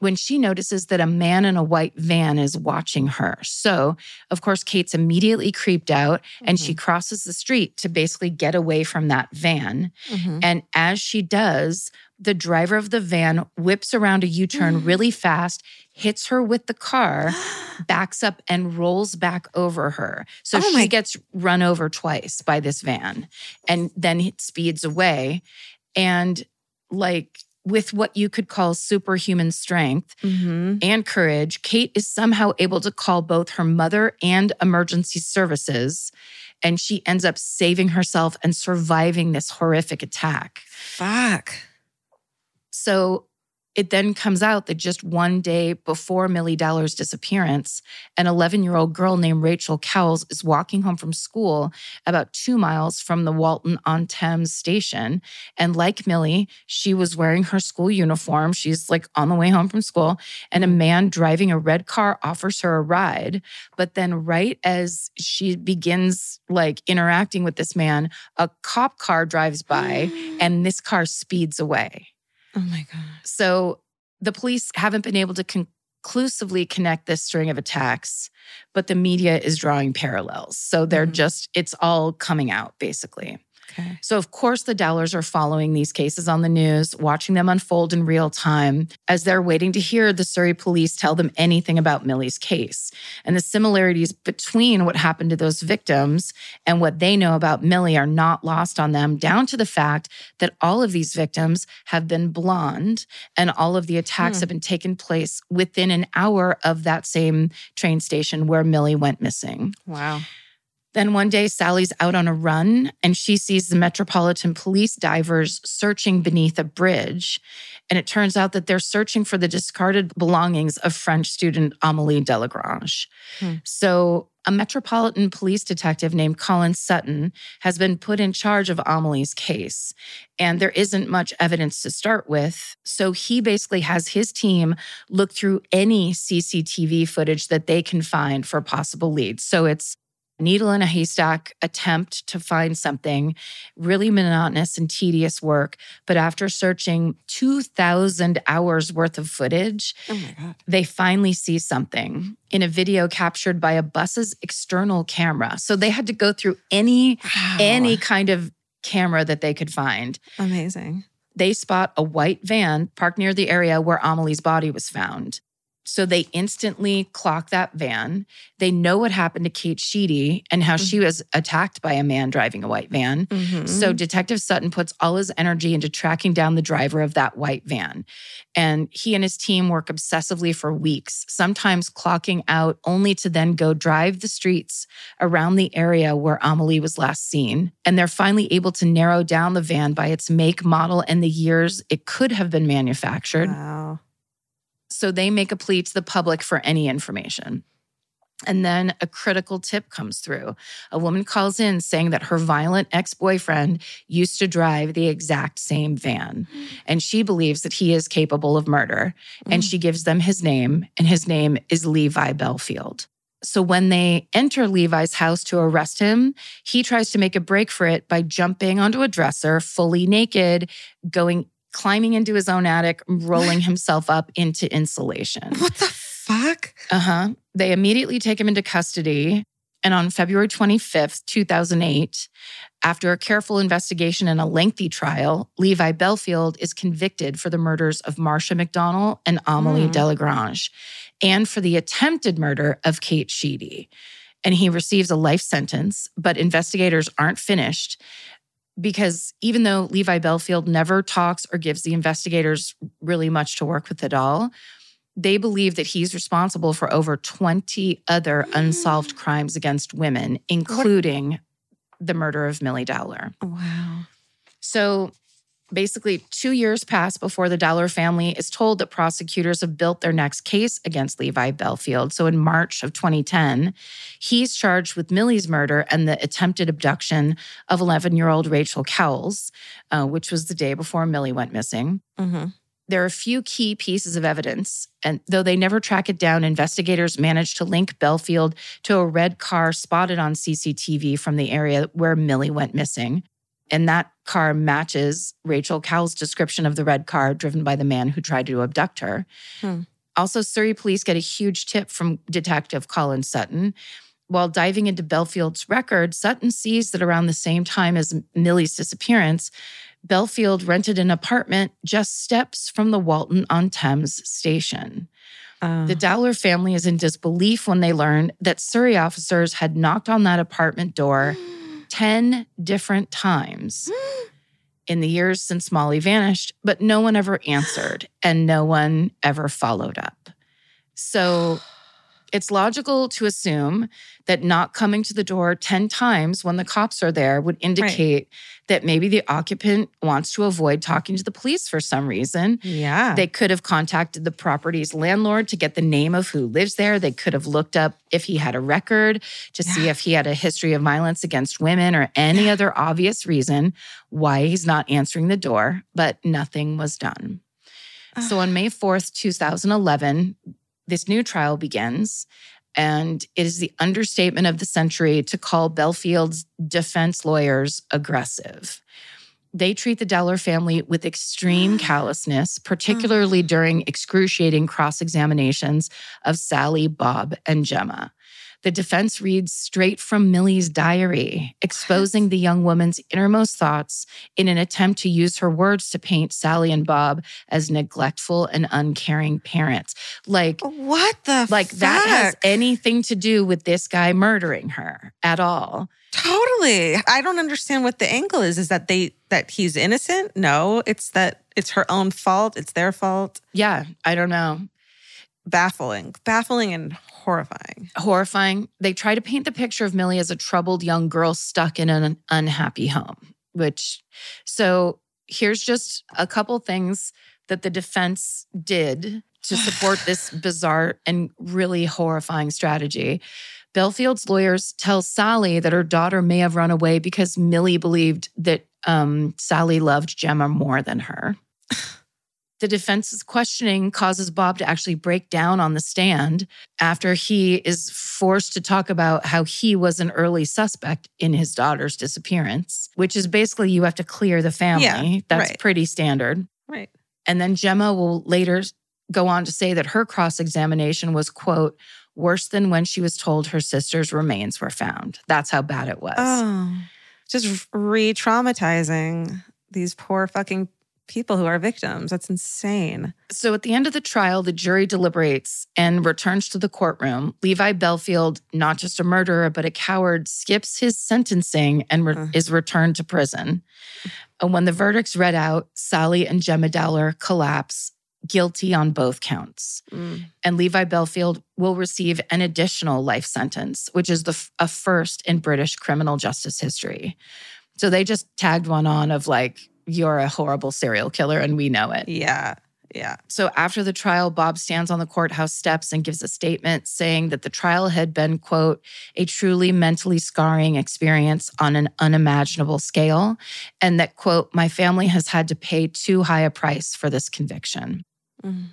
when she notices that a man in a white van is watching her. So, of course, Kate's immediately creeped out and she crosses the street to basically get away from that van. Mhm. And as she does, the driver of the van whips around a U turn really fast, hits her with the car, backs up, and rolls back over her. So Oh she my- gets run over twice by this van and then it speeds away. And like with what you could call superhuman strength Mhm. and courage, Kate is somehow able to call both her mother and emergency services. And she ends up saving herself and surviving this horrific attack. Fuck. So It then comes out that just one day before Milly Dowler's disappearance, an 11 year old girl named Rachel Cowles is walking home from school about two miles from the Walton on Thames station. And like Milly, she was wearing her school uniform. She's like on the way home from school, and a man driving a red car offers her a ride. But then, right as she begins like interacting with this man, a cop car drives by and this car speeds away. Oh my God. So the police haven't been able to conclusively connect this string of attacks, but the media is drawing parallels. So they're Mhm. just, it's all coming out basically. Okay. So, of course, the Dowlers are following these cases on the news, watching them unfold in real time as they're waiting to hear the Surrey police tell them anything about Milly's case. And the similarities between what happened to those victims and what they know about Milly are not lost on them, down to the fact that all of these victims have been blonde and all of the attacks Hmm. have been taken place within an hour of that same train station where Milly went missing. Wow. Then one day, Sally's out on a run and she sees the Metropolitan Police divers searching beneath a bridge. And it turns out that they're searching for the discarded belongings of French student Amelie Delagrange. Hmm. So, a Metropolitan Police detective named Colin Sutton has been put in charge of Amelie's case. And there isn't much evidence to start with. So, he basically has his team look through any CCTV footage that they can find for possible leads. So, it's needle in a haystack attempt to find something really monotonous and tedious work but after searching 2000 hours worth of footage Oh they finally see something in a video captured by a bus's external camera so they had to go through any Wow. any kind of camera that they could find Amazing. they spot a white van parked near the area where Amelie's body was found. So they instantly clock that van. They know what happened to Kate Sheedy and how she was attacked by a man driving a white van. Mhm. So Detective Sutton puts all his energy into tracking down the driver of that white van. And he and his team work obsessively for weeks, sometimes clocking out only to then go drive the streets around the area where Amelie was last seen. And they're finally able to narrow down the van by its make, model, and the years it could have been manufactured. Wow. So they make a plea to the public for any information. And then a critical tip comes through. A woman calls in saying that her violent ex boyfriend used to drive the exact same van. Mm. And she believes that he is capable of murder. And mm. she gives them his name, and his name is Levi Bellfield. So when they enter Levi's house to arrest him, he tries to make a break for it by jumping onto a dresser, fully naked, going climbing into his own attic, rolling himself up into insulation. What the fuck? Uh huh. They immediately take him into custody. And on February 25th, 2008, after a careful investigation and a lengthy trial, Levi Bellfield is convicted for the murders of Marsha McDonald and Amelie Hmm. Delagrange and for the attempted murder of Kate Sheedy. And he receives a life sentence, but investigators aren't finished because even though Levi Bellfield never talks or gives the investigators really much to work with at all, they believe that he's responsible for over 20 other unsolved crimes against women, including the murder of Milly Dowler. Wow. So basically, two years pass before the Dowler family is told that prosecutors have built their next case against Levi Bellfield. So in March of 2010, he's charged with Milly's murder and the attempted abduction of 11 year old Rachel Cowles, uh, which was the day before Milly went missing. hmm There are a few key pieces of evidence, and though they never track it down, investigators managed to link Bellfield to a red car spotted on CCTV from the area where Milly went missing. And that car matches Rachel Cowles' description of the red car driven by the man who tried to abduct her. Hmm. Also, Surrey police get a huge tip from Detective Colin Sutton. While diving into Bellfield's record, Sutton sees that around the same time as Milly's disappearance, Bellfield rented an apartment just steps from the Walton on Thames station. Uh, The Dowler family is in disbelief when they learn that Surrey officers had knocked on that apartment door 10 different times in the years since Molly vanished, but no one ever answered and no one ever followed up. So it's logical to assume that not coming to the door 10 times when the cops are there would indicate that maybe the occupant wants to avoid talking to the police for some reason. Yeah. They could have contacted the property's landlord to get the name of who lives there. They could have looked up if he had a record to see if he had a history of violence against women or any other obvious reason why he's not answering the door, but nothing was done. So on May 4th, 2011, this new trial begins. And it is the understatement of the century to call Bellfield's defense lawyers aggressive. They treat the Dowler family with extreme callousness, particularly mm. during excruciating cross examinations of Sally, Bob, and Gemma. The defense reads straight from Milly's diary, exposing the young woman's innermost thoughts in an attempt to use her words to paint Sally and Bob as neglectful and uncaring parents. Like, what the like that has anything to do with this guy murdering her at all. Totally. I don't understand what the angle is. Is that they that he's innocent? No, it's that it's her own fault. It's their fault. Yeah, I don't know. Baffling. Baffling and horrifying. Horrifying. They try to paint the picture of Milly as a troubled young girl stuck in an unhappy home, which, so here's just a couple things that the defense did to support this bizarre and really horrifying strategy. Bellfield's lawyers tell Sally that her daughter may have run away because Milly believed that um, Sally loved Gemma more than her. The defense's questioning causes Bob to actually break down on the stand after he is forced to talk about how he was an early suspect in his daughter's disappearance, which is basically you have to clear the family. Yeah, That's right. pretty standard. Right. And then Gemma will later go on to say that her cross examination was, quote, worse than when she was told her sister's remains were found. That's how bad it was. Oh, just re traumatizing these poor fucking people who are victims. That's insane. So at the end of the trial, the jury deliberates and returns to the courtroom. Levi Bellfield, not just a murderer, but a coward, skips his sentencing and re- Uh. is returned to prison. And when the verdict's read out, Sally and Gemma Dowler collapse, guilty on both counts. Mm. And Levi Bellfield will receive an additional life sentence, which is the f- a first in British criminal justice history. So they just tagged one on of like, you're a horrible serial killer and we know it. Yeah. Yeah. So after the trial, Bob stands on the courthouse steps and gives a statement saying that the trial had been, quote, a truly mentally scarring experience on an unimaginable scale. And that, quote, my family has had to pay too high a price for this conviction. Mm.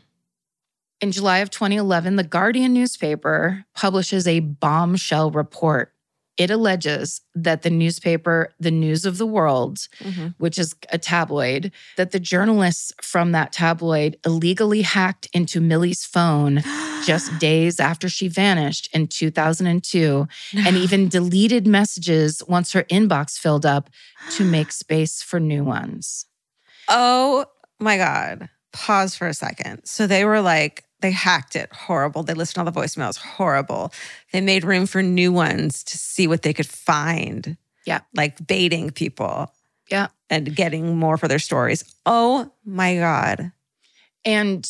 In July of 2011, the Guardian newspaper publishes a bombshell report. It alleges that the newspaper, The News of the World, Mhm. which is a tabloid, that the journalists from that tabloid illegally hacked into Milly's phone just days after she vanished in 2002 and even deleted messages once her inbox filled up to make space for new ones. Oh my God. Pause for a second. So they were like, they hacked it. Horrible. They listened to all the voicemails. Horrible. They made room for new ones to see what they could find. Yeah. Like baiting people. Yeah. And getting more for their stories. Oh my God. And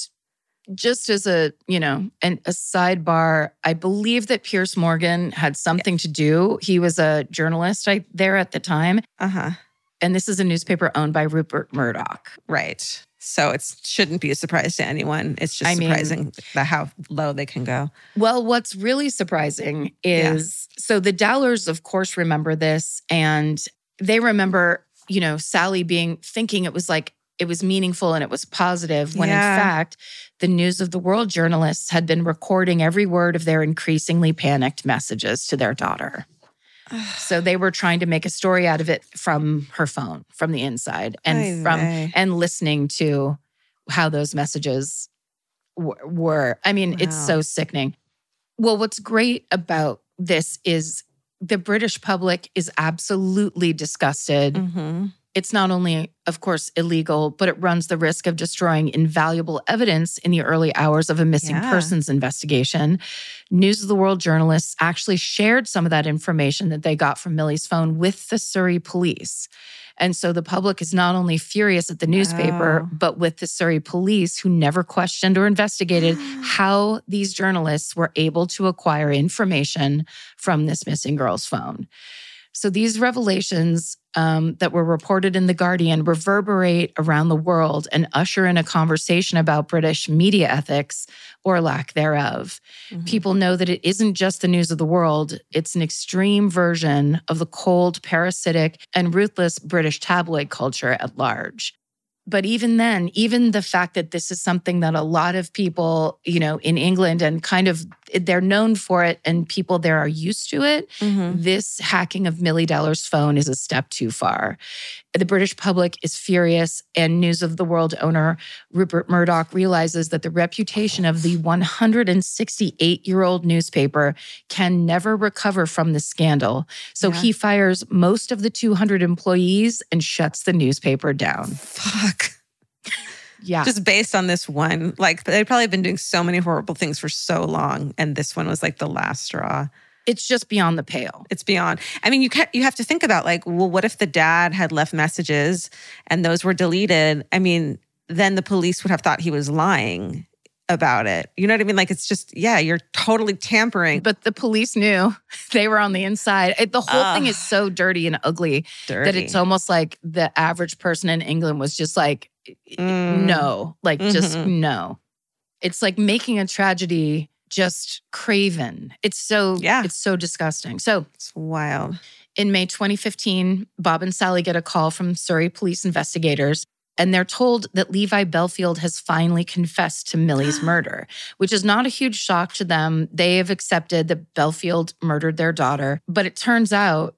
just as a, you know, an, a sidebar, I believe that Piers Morgan had something to do. He was a journalist I, there at the time. Uh huh. And this is a newspaper owned by Rupert Murdoch. Right. So it shouldn't be a surprise to anyone. It's just I mean- surprising that how low they can go. Well, what's really surprising is so the Dowlers, of course, remember this and they remember, you know, Sally being thinking it was like it was meaningful and it was positive when Yeah. in fact the news of the world journalists had been recording every word of their increasingly panicked messages to their daughter. So they were trying to make a story out of it from her phone, from the inside, and Ay from vey. and listening to how those messages w- were. I mean, it's so sickening. Well, what's great about this is the British public is absolutely disgusted. Mhm. It's not only, of course, illegal, but it runs the risk of destroying invaluable evidence in the early hours of a missing Yeah. persons investigation. News of the World journalists actually shared some of that information that they got from Milly's phone with the Surrey police. And so the public is not only furious at the newspaper, Oh. but with the Surrey police who never questioned or investigated how these journalists were able to acquire information from this missing girl's phone. So these revelations um, that were reported in The Guardian reverberate around the world and usher in a conversation about British media ethics or lack thereof. Mhm. People know that it isn't just the news of the world, it's an extreme version of the cold, parasitic, and ruthless British tabloid culture at large. But even then, even the fact that this is something that a lot of people, you know, in England and kind of they're known for it and people there are used to it, Mhm. this hacking of Milly Dowler's phone is a step too far. The British public is furious, and News of the World owner Rupert Murdoch realizes that the reputation of the 168 year old newspaper can never recover from the scandal. So Yeah. he fires most of the 200 employees and shuts the newspaper down. Fuck. Yeah. Just based on this one, like they'd probably been doing so many horrible things for so long, and this one was like the last straw. it's just beyond the pale. It's beyond. I mean, you ca you have to think about like, well, what if the dad had left messages and those were deleted? I mean, then the police would have thought he was lying about it. You know what I mean? Like, it's just yeah, you're totally tampering. But the police knew they were on the inside. It- the whole thing is so dirty and ugly dirty. that it's almost like the average person in England was just like, Mm. no, like just Mhm. no. It's like making a tragedy just craven. It's so Yeah. it's so disgusting. So It's wild. in May 2015, Bob and Sally get a call from Surrey police investigators. And they're told that Levi Bellfield has finally confessed to Milly's murder, which is not a huge shock to them. They have accepted that Bellfield murdered their daughter. But it turns out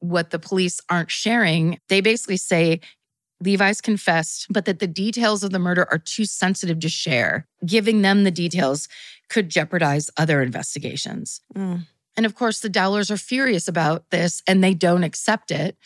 what the police aren't sharing, they basically say Levi's confessed, but that the details of the murder are too sensitive to share. Giving them the details could jeopardize other investigations. Mm. And of course, the Dowlers are furious about this and they don't accept it.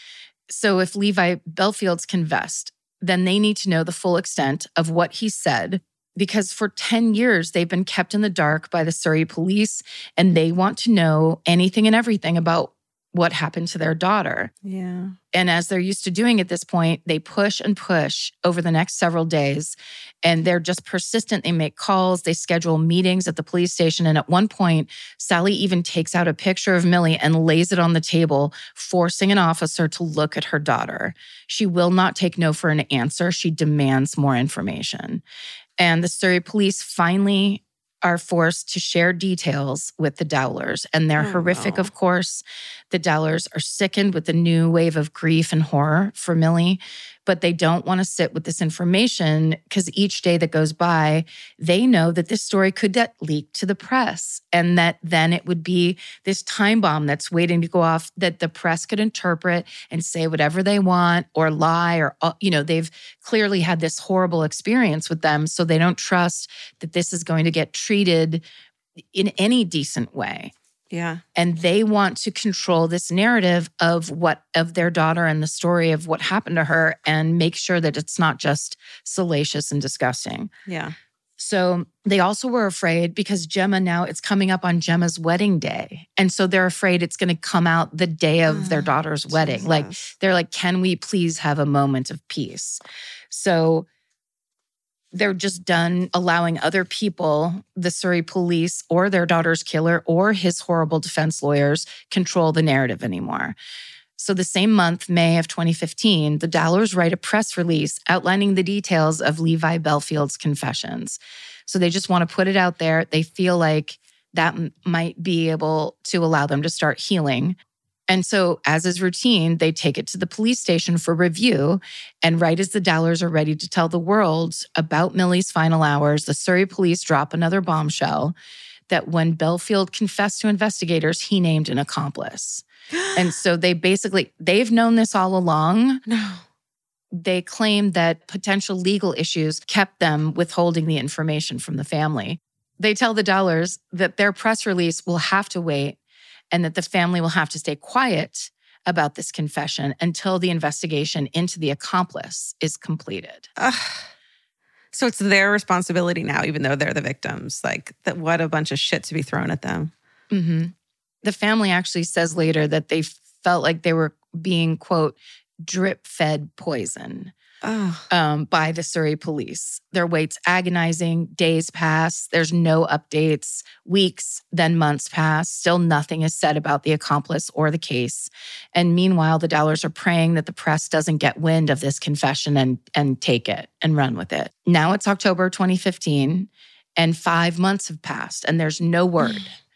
So if Levi Bellfield's confessed, then they need to know the full extent of what he said. Because for 10 years, they've been kept in the dark by the Surrey police and they want to know anything and everything about what happened to their daughter. Yeah. And as they're used to doing at this point, they push and push over the next several days. And they're just persistent. They make calls, they schedule meetings at the police station. And at one point, Sally even takes out a picture of Milly and lays it on the table, forcing an officer to look at her daughter. She will not take no for an answer. She demands more information. And the Surrey police finally are forced to share details with the Dowlers. And they're Oh, horrific, no. of course. The Dowlers are sickened with the new wave of grief and horror for Milly, but they don't want to sit with this information because each day that goes by, they know that this story could get leaked to the press and that then it would be this time bomb that's waiting to go off that the press could interpret and say whatever they want or lie or, uh, you know, they've clearly had this horrible experience with them. So they don't trust that this is going to get treated in any decent way Yeah. and they want to control this narrative of what of their daughter and the story of what happened to her and make sure that it's not just salacious and disgusting. Yeah. So they also were afraid because Gemma now it's coming up on Gemma's wedding day. And so they're afraid it's going to come out the day of ah, their Oh, daughter's wedding. Like they're like, can we please have a moment of peace? So they're just done allowing other people, the Surrey police or their daughter's killer or his horrible defense lawyers, control the narrative anymore. So, the same month, May of 2015, the Dowlers write a press release outlining the details of Levi Bellfield's confessions. So, they just want to put it out there. They feel like that might be able to allow them to start healing. And so, as is routine, they take it to the police station for review. And right as the Dowlers are ready to tell the world about Milly's final hours, the Surrey police drop another bombshell that when Bellfield confessed to investigators, he named an accomplice. And so they basically they've known this all along. No. They claim that potential legal issues kept them withholding the information from the family. They tell the Dowlers that their press release will have to wait and that the family will have to stay quiet about this confession until the investigation into the accomplice is completed. Ugh. So it's their responsibility now, even though they're the victims. Like, that what a bunch of shit to be thrown at them. hmm The family actually says later that they felt like they were being, quote, drip fed poison Oh, um, by the Surrey police. Their wait's agonizing. Days pass. There's no updates. Weeks, then months pass. Still nothing is said about the accomplice or the case. And meanwhile, the Dowlers are praying that the press doesn't get wind of this confession and, and take it and run with it. Now it's October 2015, and five months have passed, and there's no word.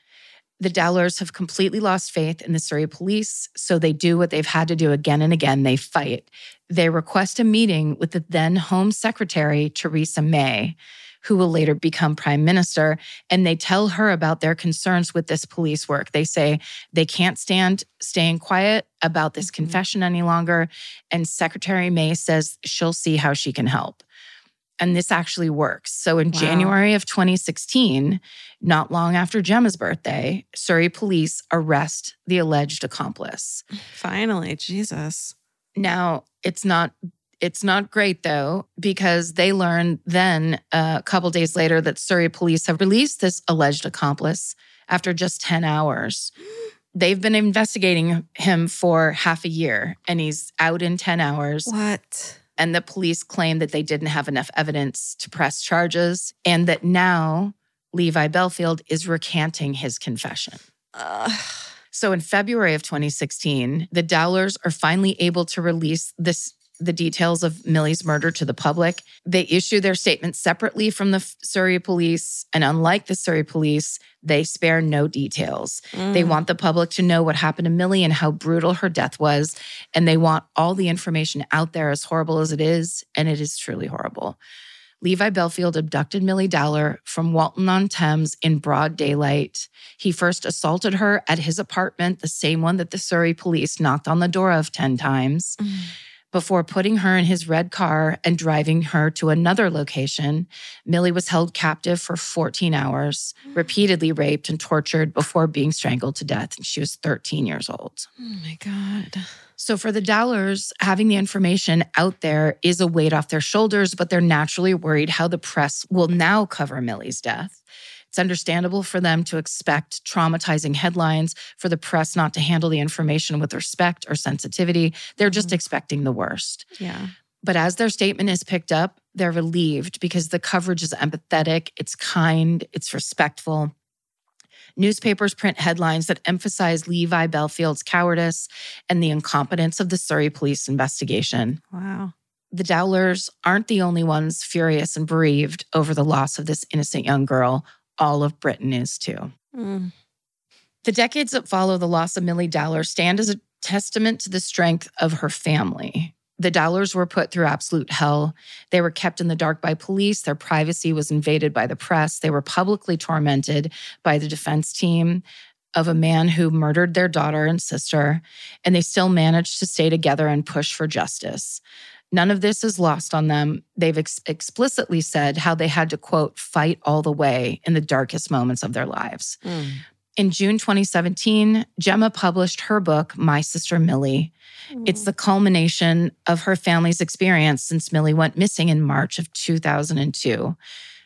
The Dowlers have completely lost faith in the Surrey police, so they do what they've had to do again and again. They fight. They request a meeting with the then Home Secretary, Theresa May, who will later become prime minister, and they tell her about their concerns with this police work. They say they can't stand staying quiet about this Mhm. confession any longer. And Secretary May says she'll see how she can help. And this actually works. So in Wow. January of 2016, not long after Gemma's birthday, Surrey police arrest the alleged accomplice. finally, Jesus. Now, it's not it's not great though because they learn then uh, a couple days later that Surrey police have released this alleged accomplice after just 10 hours. They've been investigating him for half a year and he's out in 10 hours What? And the police claim that they didn't have enough evidence to press charges and that now Levi Bellfield is recanting his confession. Ugh. So in February of 2016, the Dowlers are finally able to release this the details of Milly's murder to the public. They issue their statement separately from the Surrey police, and unlike the Surrey police, they spare no details. They Mm. want the public to know what happened to Milly and how brutal her death was, and they want all the information out there as horrible as it is, and it is truly horrible. Levi Bellfield abducted Milly Dowler from Walton on Thames in broad daylight. He first assaulted her at his apartment, the same one that the Surrey police knocked on the door of 10 times, Mm. Before putting her in his red car and driving her to another location. Milly was held captive for 14 hours, repeatedly raped and tortured before being strangled to death. And she was 13 years old. Oh my God. So for the Dowlers, having the information out there is a weight off their shoulders, but they're naturally worried how the press will now cover Milly's death. It's understandable for them to expect traumatizing headlines, for the press not to handle the information with respect or sensitivity. They're just mm-hmm. expecting the worst. Yeah. But as their statement is picked up, they're relieved because the coverage is empathetic, it's kind, it's respectful. Newspapers print headlines that emphasize Levi Bellfield's cowardice and the incompetence of the Surrey police investigation. Wow. The Dowlers aren't the only ones furious and bereaved over the loss of this innocent young girl. All of Britain is too. Mm. The decades that follow the loss of Milly Dowler stand as a testament to the strength of her family. The Dowlers were put through absolute hell. They were kept in the dark by police. Their privacy was invaded by the press. They were publicly tormented by the defense team of a man who murdered their daughter and sister, and they still managed to stay together and push for justice. None of this is lost on them. They've ex- explicitly said how they had to, quote, fight all the way in the darkest moments of their lives. Mm. In June 2017, Gemma published her book, My Sister Milly. It's the culmination of her family's experience since Milly went missing in March of 2002.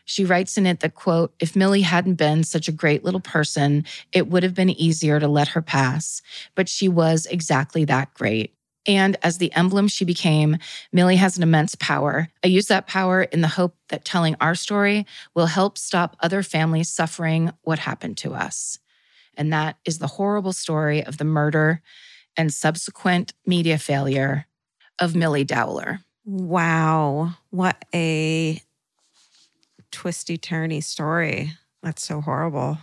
She writes in it that, quote, if Milly hadn't been such a great little person, it would have been easier to let her pass. But she was exactly that great. And as the emblem she became, Milly has an immense power. I use that power in the hope that telling our story will help stop other families suffering what happened to us. And that is the horrible story of the murder and subsequent media failure of Milly Dowler. Wow. What a twisty, turny story. That's so horrible.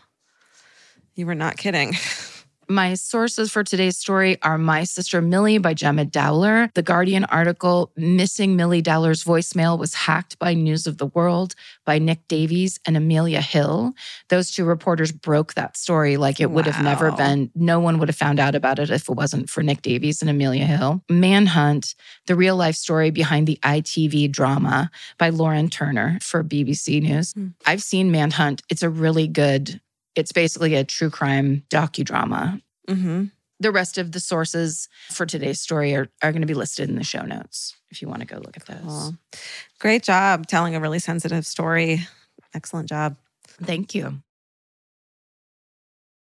You were not kidding. My sources for today's story are My Sister Milly by Gemma Dowler, the Guardian article Missing Milly Dowler's Voicemail Was Hacked by News of the World by Nick Davies and Amelia Hill. Those two reporters broke that story like it would have never been. No one would have found out about it if it wasn't for Nick Davies and Amelia Hill. Manhunt, the real life story behind the ITV drama by Lauren Turner for BBC News. Hmm. I've seen Manhunt. It's a really good it's basically a true crime docudrama. hmm the rest of the sources for today's story are, are going to be listed in the show notes if you want to go look at those. Cool. Great job telling a really sensitive story. Excellent job. Thank you.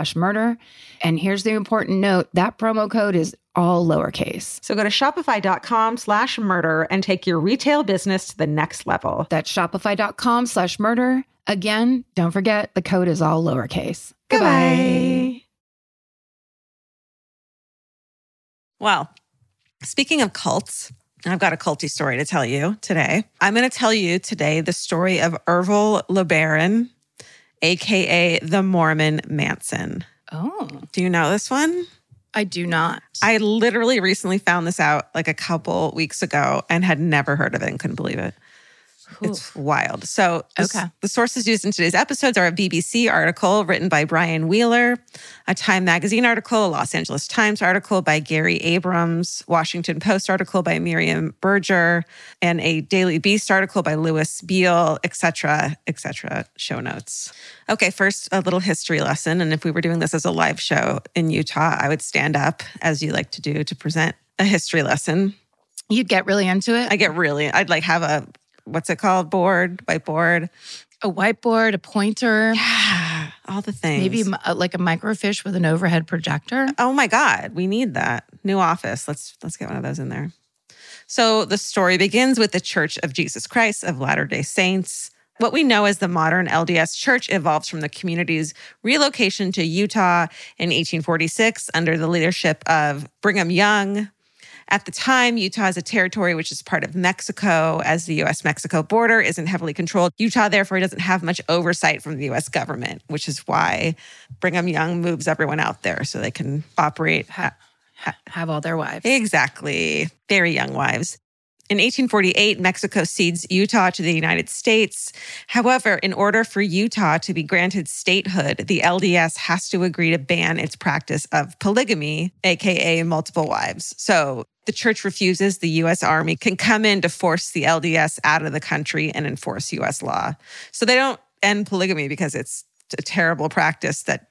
slash murder. And here's the important note that promo code is all lowercase. So go to shopify.com slash murder and take your retail business to the next level. That's shopify.com slash murder. Again, don't forget the code is all lowercase. Goodbye. Well, speaking of cults, I've got a culty story to tell you today. I'm going to tell you today the story of Ervil LeBaron, aka the Mormon Manson. Oh, Do you know this one? I do not. I literally recently found this out like a couple weeks ago and had never heard of it and couldn't believe it. It's wild. So, the, Okay. the sources used in today's episodes are a BBC article written by Brian Wheeler, a Time Magazine article, a Los Angeles Times article by Gary Abrams, Washington Post article by Miriam Berger, and a Daily Beast article by Lewis Beale, etc., etc. Show notes. Okay, first a little history lesson. And if we were doing this as a live show in Utah, I would stand up as you like to do to present a history lesson. You'd get really into it. I get really, I'd like have a what's it called? Board, whiteboard. a whiteboard, a pointer, Yeah, all the things. maybe uh, like a microfiche with an overhead projector. Oh my God, we need that new office. Let's let's get one of those in there. So the story begins with the Church of Jesus Christ of Latter Day Saints. What we know as the modern LDS Church evolves from the community's relocation to Utah in 1846 under the leadership of Brigham Young. At the time, Utah is a territory which is part of Mexico, as the US Mexico border isn't heavily controlled. Utah, therefore, doesn't have much oversight from the US government, which is why Brigham Young moves everyone out there so they can operate. Ha- ha- have all their wives. Exactly. Very young wives. In 1848, Mexico cedes Utah to the United States. However, in order for Utah to be granted statehood, the LDS has to agree to ban its practice of polygamy, AKA multiple wives. So the church refuses, the US Army can come in to force the LDS out of the country and enforce US law. So they don't end polygamy because it's a terrible practice that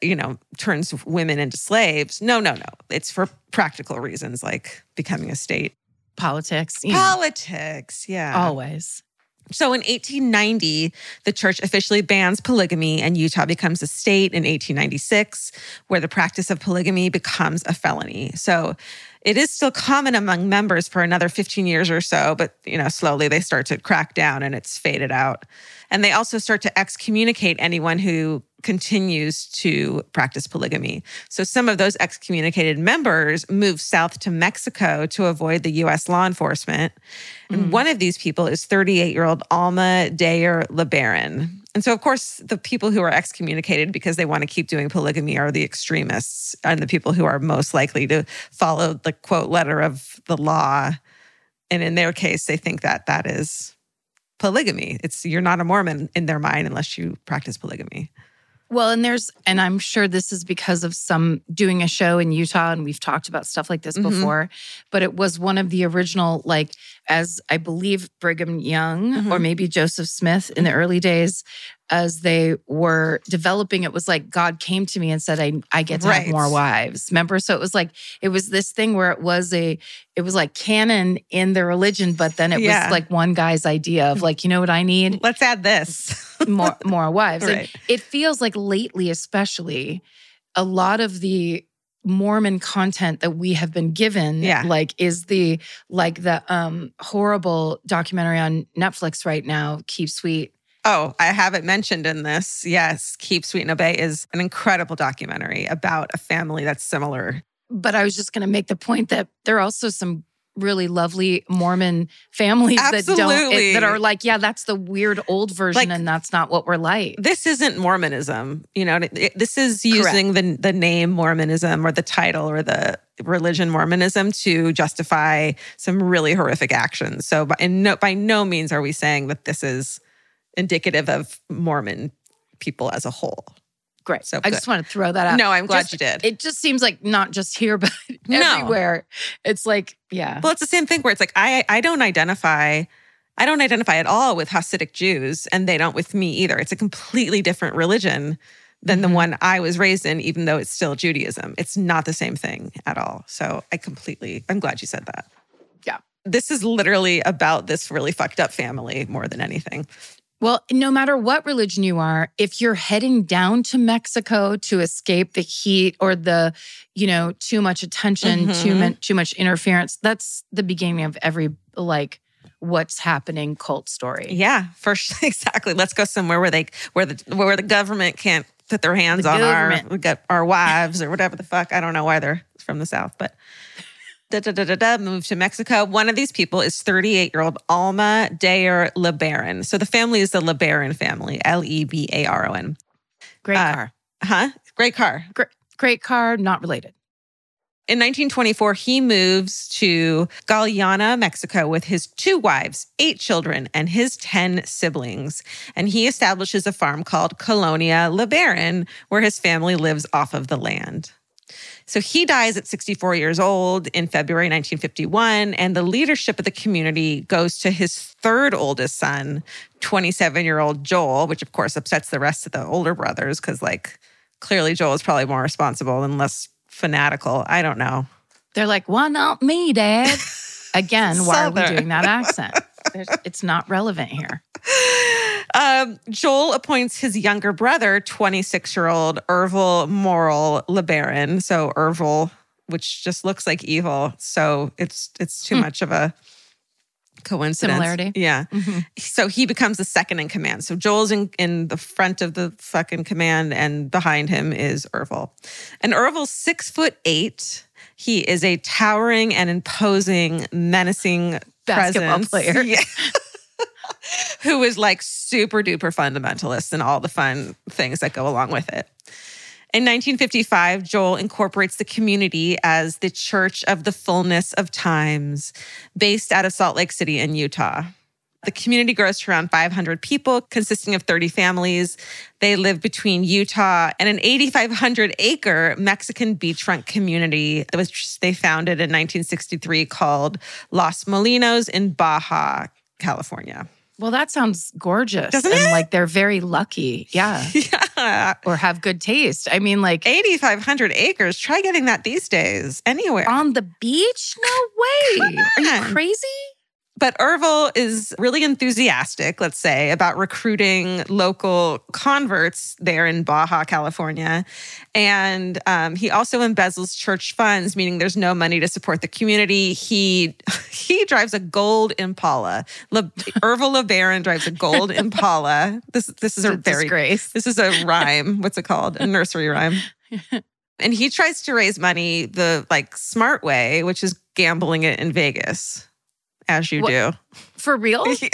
you know turns women into slaves. No, no, no. It's for practical reasons like becoming a state. Politics. you know, Politics, yeah. always. So in 1890, the church officially bans polygamy, and Utah becomes a state in 1896, where the practice of polygamy becomes a felony. So it is still common among members for another 15 years or so, but you know, slowly they start to crack down and it's faded out. And they also start to excommunicate anyone who continues to practice polygamy. So some of those excommunicated members move south to Mexico to avoid the US law enforcement. And mm. one of these people is 38 year old Alma Dayer LeBaron. And so, of course, the people who are excommunicated because they want to keep doing polygamy are the extremists and the people who are most likely to follow the quote letter of the law. And in their case, they think that that is polygamy. It's you're not a Mormon in their mind unless you practice polygamy. Well, and there's, and I'm sure this is because of some doing a show in Utah, and we've talked about stuff like this Mhm. before, but it was one of the original, like, as I believe Brigham Young or Mhm. maybe Joseph Smith in the early days as they were developing it was like God came to me and said, I, I get to Right. have more wives. Remember? So it was like, it was this thing where it was a, it was like canon in the religion, but then it Yeah. was like one guy's idea of like, you know what I need? Let's add this. more more wives. Right. it feels like lately, especially, a lot of the Mormon content that we have been given, Yeah. like is the like the um horrible documentary on Netflix right now, Keep Sweet. Oh, I have it mentioned in this. Yes, Keep Sweet and Obey is an incredible documentary about a family that's similar. But I was just gonna make the point that there are also some really lovely Mormon families that don't Absolutely. that are like, yeah, that's the weird old version, Like- and that's not what we're like. This isn't Mormonism. You know, it- this is using the the name Mormonism or the title or the religion Mormonism to justify some really horrific actions. So, by, and no, by no means are we saying that this is indicative of Mormon people as a whole. Great. So I good. just want to throw that out. No, I'm glad Just- you did. It just seems like not just here, but No. everywhere. It's like, yeah. Well, it's the same thing where it's like I I don't identify I don't identify at all with Hasidic Jews and they don't with me either. It's a completely different religion than the Mhm. one I was raised in even though it's still Judaism. It's not the same thing at all. So I completely I'm glad you said that. Yeah. This is literally about this really fucked up family more than anything. Well, no matter what religion you are, if you're heading down to Mexico to escape the heat or the, you know, too much attention, too Mhm. much too much interference, that's the beginning of every like what's happening cult story. Yeah, for sure. Exactly. Let's go somewhere where they where the where the government can't put their hands The on our government. got our wives or whatever the fuck. I don't know why they're from the south, but da da da da da. Move to Mexico. One of these people is 38 year old Alma Dayer LeBaron. So the family is the LeBaron family. L E B A R O N. Great Uh, car. Huh? Great car. Great car, not related. In 1924, he moves to Galeana, Mexico, with his two wives, eight children, and his 10 siblings. And he establishes a farm called Colonia LeBaron, where his family lives off of the land. So he dies at 64 years old in February 1951, and the leadership of the community goes to his third oldest son, 27 year old Joel, which of course upsets the rest of the older brothers because, like, clearly Joel is probably more responsible and less fanatical. I don't know. They're like, why not me, Dad? Again, why are we doing that accent? There's, it's not relevant here. Um, Joel appoints his younger brother, 26 year old Ervil Morrell LeBaron. So Ervil, which just looks like evil. So it's it's too Hmm. much of a coincidence. Similarity. Yeah. So he becomes the second in command. So Joel's in, in the front of the fucking command, and behind him is Ervil. And Ervil's six foot eight. He is a towering and imposing, menacing Basketball presence. player. Yeah. Who is like super duper fundamentalist and all the fun things that go along with it. In 1955, Joel incorporates the community as the Church of the Fullness of Times, based out of Salt Lake City in Utah. The community grows to around 500 people, consisting of 30 families. They live between Utah and an 8,500 acre Mexican beachfront community that was they founded in 1963 called Los Molinos in Baja, California. Well, that sounds gorgeous. Doesn't and it? like they're very lucky. Yeah. Yeah. or have good taste. I mean, like 8,500 acres. Try getting that these days anywhere. on the beach? No way. Are you crazy? But Ervil is really enthusiastic, let's say, about recruiting local converts there in Baja, California. And um, he also embezzles church funds, meaning there's no money to support the community. He he drives a gold Impala. Le, Ervil LeBaron drives a gold Impala. This this is a very disgrace. this is a rhyme. What's it called? A nursery rhyme. And he tries to raise money the like smart way, which is gambling it in Vegas, as you What- do. For real? Yeah.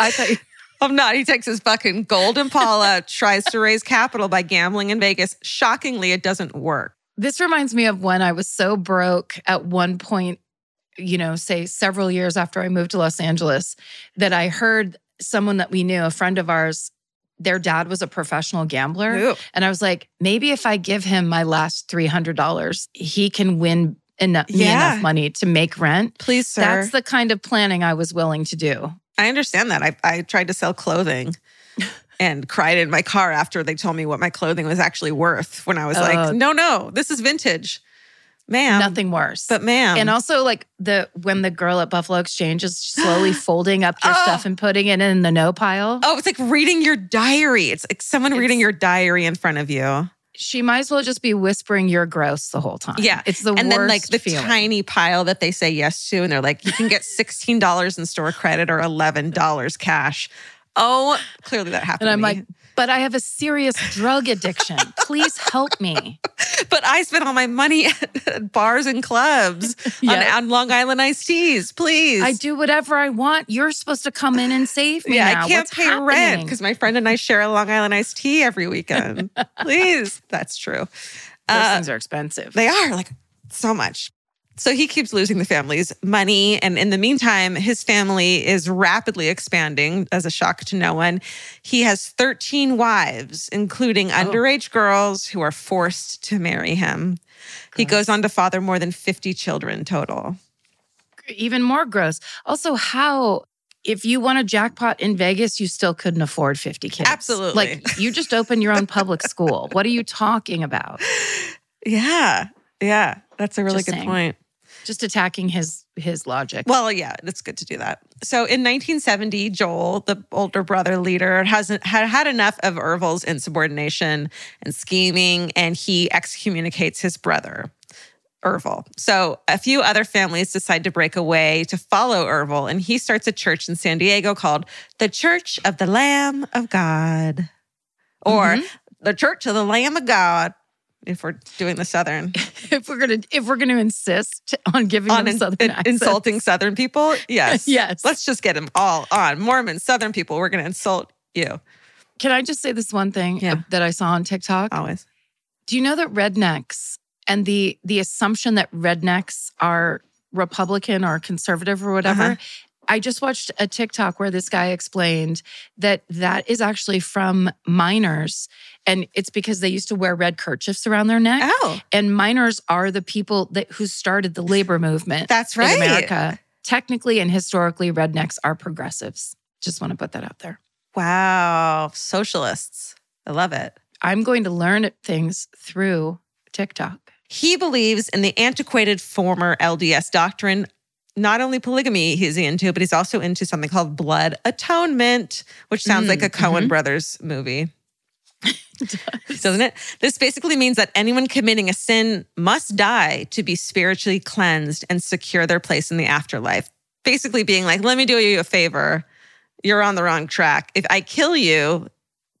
I thought you- I'm not. He takes his fucking gold Impala, tries to raise capital by gambling in Vegas. Shockingly, it doesn't work. this reminds me of when I was so broke at one point, you know, say several years after I moved to Los Angeles, that I heard someone that we knew, a friend of ours, their dad was a professional gambler. Ooh. And I was like, maybe if I give him my last $300, he can win enough, Yeah. enough money to make rent. Please, sir. That's the kind of planning I was willing to do. I understand that. I, I tried to sell clothing and cried in my car after they told me what my clothing was actually worth when I was Uh, like, no, no, this is vintage. Ma'am. Nothing worse. But ma'am. and also like the when the girl at Buffalo Exchange is slowly folding up your Oh. stuff and putting it in the no pile. oh, it's like reading your diary. It's like someone reading your diary in front of you. She might as well just be whispering you're gross the whole time. Yeah. It's the one. and then like the feeling. tiny pile that they say yes to, and they're like, you can get sixteen dollars in store credit or eleven dollars cash. Oh, clearly that happened. and I'm like, but I have a serious drug addiction. Please help me. but I spent all my money at bars and clubs on, on Long Island iced teas. Please, I do whatever I want. You're supposed to come in and save me. Yeah, now. I can't What's pay rent because my friend and I share a Long Island iced tea every weekend. Please, that's true. those Uh, things are expensive. They are like so much. So he keeps losing the family's money. And in the meantime, his family is rapidly expanding as a shock to no one. He has 13 wives, including oh. underage girls who are forced to marry him. He goes on to father more than 50 children total. Even more gross. Also, how if you won a jackpot in Vegas, you still couldn't afford 50 kids. Absolutely. Like you just opened your own public school. What are you talking about? Yeah. Yeah. That's a really Just good saying. point. Just attacking his his logic. Well, yeah, it's good to do that. So in 1970, Joel, the older brother leader, hasn't had had enough of Ervil's insubordination and scheming, and he excommunicates his brother. Ervil. So a few other families decide to break away to follow Ervil, and he starts a church in San Diego called the Church of the Lamb of God, or Mhm. the Church of the Lamb of God. If we're doing the Southern if we're gonna if we're gonna insist on giving on in- southern in- insulting Southern people, yes, Yes. Let's just get them all on Mormon Southern people. We're going to insult you Can I just say this one thing Yeah. that I saw on TikTok? always. Do you know that rednecks and the the assumption that rednecks are Republican or conservative or whatever? Uh-huh. I just watched a TikTok where this guy explained that that is actually from miners, and it's because they used to wear red kerchiefs around their neck. Oh, And miners are the people that who started the labor movement. That's in right. America. Technically and historically, rednecks are progressives. Just want to put that out there. wow, socialists. I love it. I'm going to learn things through TikTok. He believes in the antiquated former LDS doctrine. Not only polygamy he's into, but he's also into something called blood atonement, which sounds Mm, like a Coen mhm. Brothers movie. doesn't it? This basically means that anyone committing a sin must die to be spiritually cleansed and secure their place in the afterlife. Basically, being like, let me do you a favor. You're on the wrong track. If I kill you,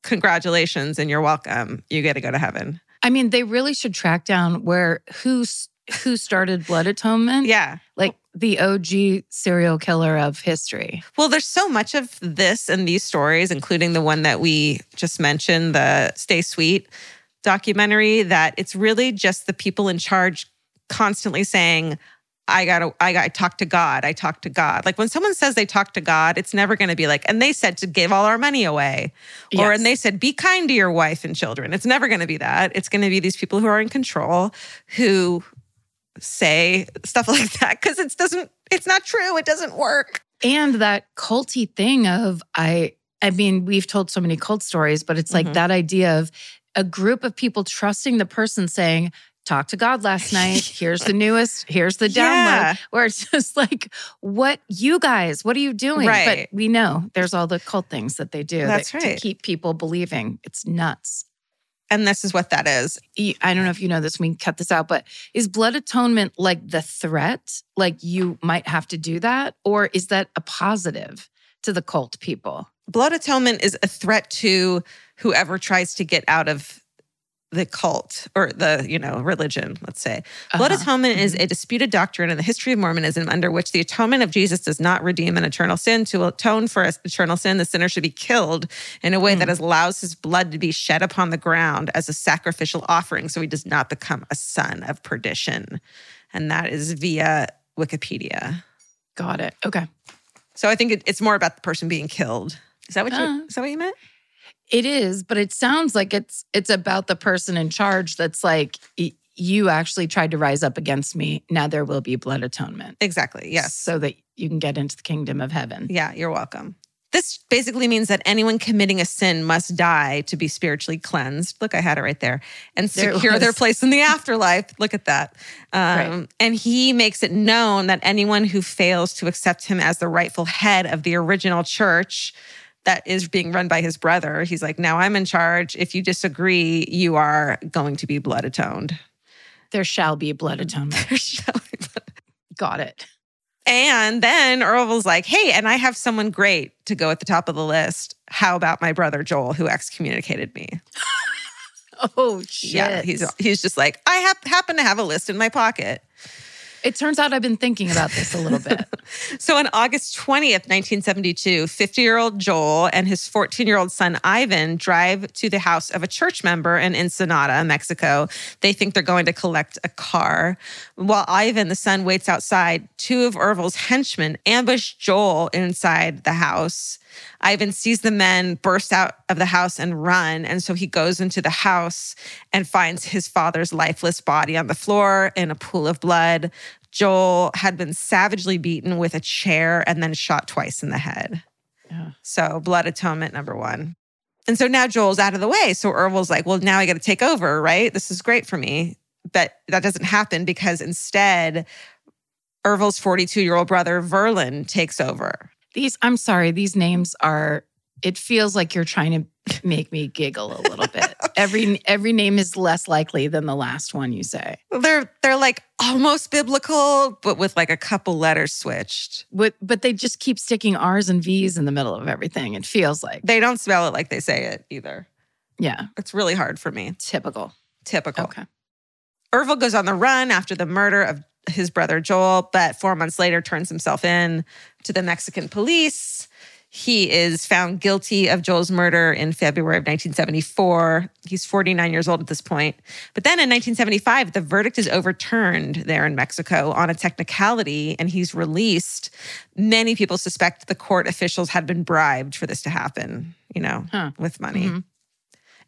congratulations and you're welcome. You get to go to heaven. I mean, they really should track down where who's who started blood atonement. Yeah. The OG serial killer of history. Well, there's so much of this and these stories, including the one that we just mentioned, the Stay Sweet documentary, that it's really just the people in charge constantly saying, I gotta, I got, I talk to God. I talk to God. Like when someone says they talk to God, it's never going to be like, and they said to give all our money away, or and they said be kind to your wife and children. It's never going to be that. It's going to be these people who are in control who say stuff like that because it doesn't. It's not true. It doesn't work. And that culty thing of I I mean, we've told so many cult stories, but it's like Mhm. that idea of a group of people trusting the person saying, Talk to God last night. Here's the newest, here's the download. Yeah. Where it's just like, what you guys, what are you doing? Right. But we know there's all the cult things that they do That's that, right. to keep people believing. It's nuts. And this is what that is. I don't know if you know this, we can cut this out, but is blood atonement like the threat? Like you might have to do that? Or is that a positive to the cult people? blood atonement is a threat to whoever tries to get out of the cult or the you know religion let's say blood Uh-huh. atonement is a disputed doctrine in the history of mormonism under which the atonement of jesus does not redeem an eternal sin to atone for an eternal sin the sinner should be killed in a way that allows his blood to be shed upon the ground as a sacrificial offering so he does not become a son of perdition and that is via wikipedia Got it. Okay. so i think it, it's more about the person being killed is that what you Uh. is that what you meant It is, but it sounds like it's it's about the person in charge that's like you actually tried to rise up against me. Now there will be blood atonement. exactly yes So that you can get into the kingdom of heaven. Yeah, you're welcome. This basically means that anyone committing a sin must die to be spiritually cleansed. Look, I had it right there. And There secure their place in the afterlife. Look at that. Um, Right. And he makes it known that anyone who fails to accept him as the rightful head of the original church that is being run by his brother, he's like, now I'm in charge. If you disagree, you are going to be blood atoned. There shall be blood atonement. Got it. And then Orville's like, hey, and I have someone great to go at the top of the list. How about my brother Joel, who excommunicated me? Oh shit. Yeah, he's he's just like, I hap- happen to have a list in my pocket. It turns out I've been thinking about this a little bit. So on August 20th, 1972, 50 year old Joel and his 14 year old son Ivan drive to the house of a church member in Ensenada, Mexico. They think they're going to collect a car. While Ivan, the son, waits outside, two of Orville's henchmen ambush Joel inside the house. Ivan sees the men burst out of the house and run. And so he goes into the house and finds his father's lifeless body on the floor in a pool of blood. Joel had been savagely beaten with a chair and then shot twice in the head. Yeah. So, blood atonement number one. And so now Joel's out of the way. So Orville's like, well, now I got to take over, right? This is great for me. But that doesn't happen because instead, Orville's 42 year old brother, Verlan, takes over. These, I'm sorry, these names are. It feels like you're trying to make me giggle a little bit. every every name is less likely than the last one you say. They're they're like almost biblical, but with like a couple letters switched. But but they just keep sticking R's and V's in the middle of everything. It feels like They don't spell it like they say it either. yeah, It's really hard for me. typical. Typical. Okay. Ervil goes on the run after the murder of his brother Joel, but four months later turns himself in to the Mexican police. He is found guilty of Joel's murder in February of 1974. He's 49 years old at this point. But then in 1975, the verdict is overturned there in Mexico on a technicality and he's released. Many people suspect the court officials had been bribed for this to happen, you know, Huh. with money. Mhm.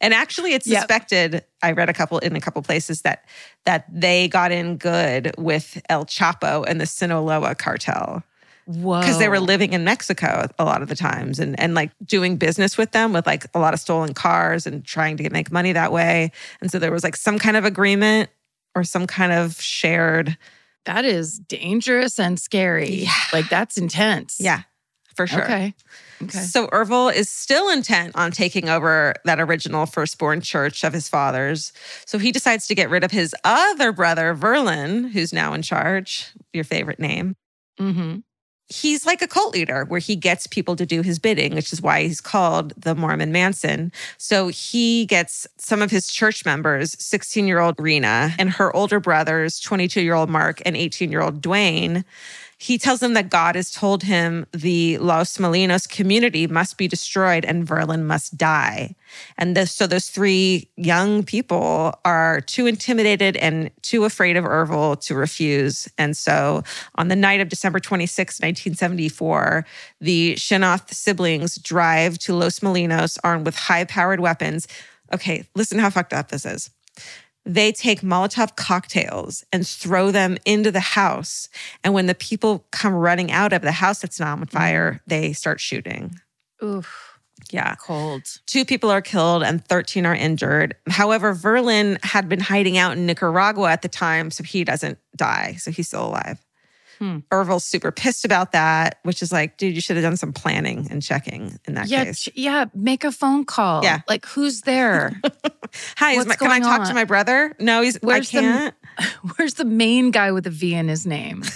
And actually, it's Yep. suspected. I read a couple in a couple places that that they got in good with El Chapo and the Sinaloa cartel. Because they were living in Mexico a lot of the times and and like doing business with them with like a lot of stolen cars and trying to make money that way. And so there was like some kind of agreement or some kind of shared. that is dangerous and scary. Yeah. Like that's intense. Yeah, for sure. Okay. Okay. So Ervil is still intent on taking over that original firstborn church of his father's. So he decides to get rid of his other brother, Verlan, who's now in charge, your favorite name. hmm He's like a cult leader where he gets people to do his bidding, which is why he's called the Mormon Manson. So he gets some of his church members, 16 year old Rena and her older brothers, 22 year old Mark and 18 year old Dwayne. He tells them that God has told him the Los Molinos community must be destroyed and Verlan must die. And this, so those three young people are too intimidated and too afraid of Ervil to refuse. And so on the night of December 26, 1974, the Chynoweth siblings drive to Los Molinos armed with high powered weapons. Okay, listen how fucked up this is they take Molotov cocktails and throw them into the house. And when the people come running out of the house that's not on mm-hmm. fire, they start shooting. Oof. Yeah. Cold. Two people are killed and 13 are injured. However, Verlan had been hiding out in Nicaragua at the time, so he doesn't die. So he's still alive. Hmm. Ervil's super pissed about that, which is like, dude, you should have done some planning and checking in that Yeah. case. ch- Yeah. Make a phone call. Yeah. Like who's there? Hi, my, can I talk on? to my brother? No, he's Where's I the- can't. Where's the main guy with a V in his name?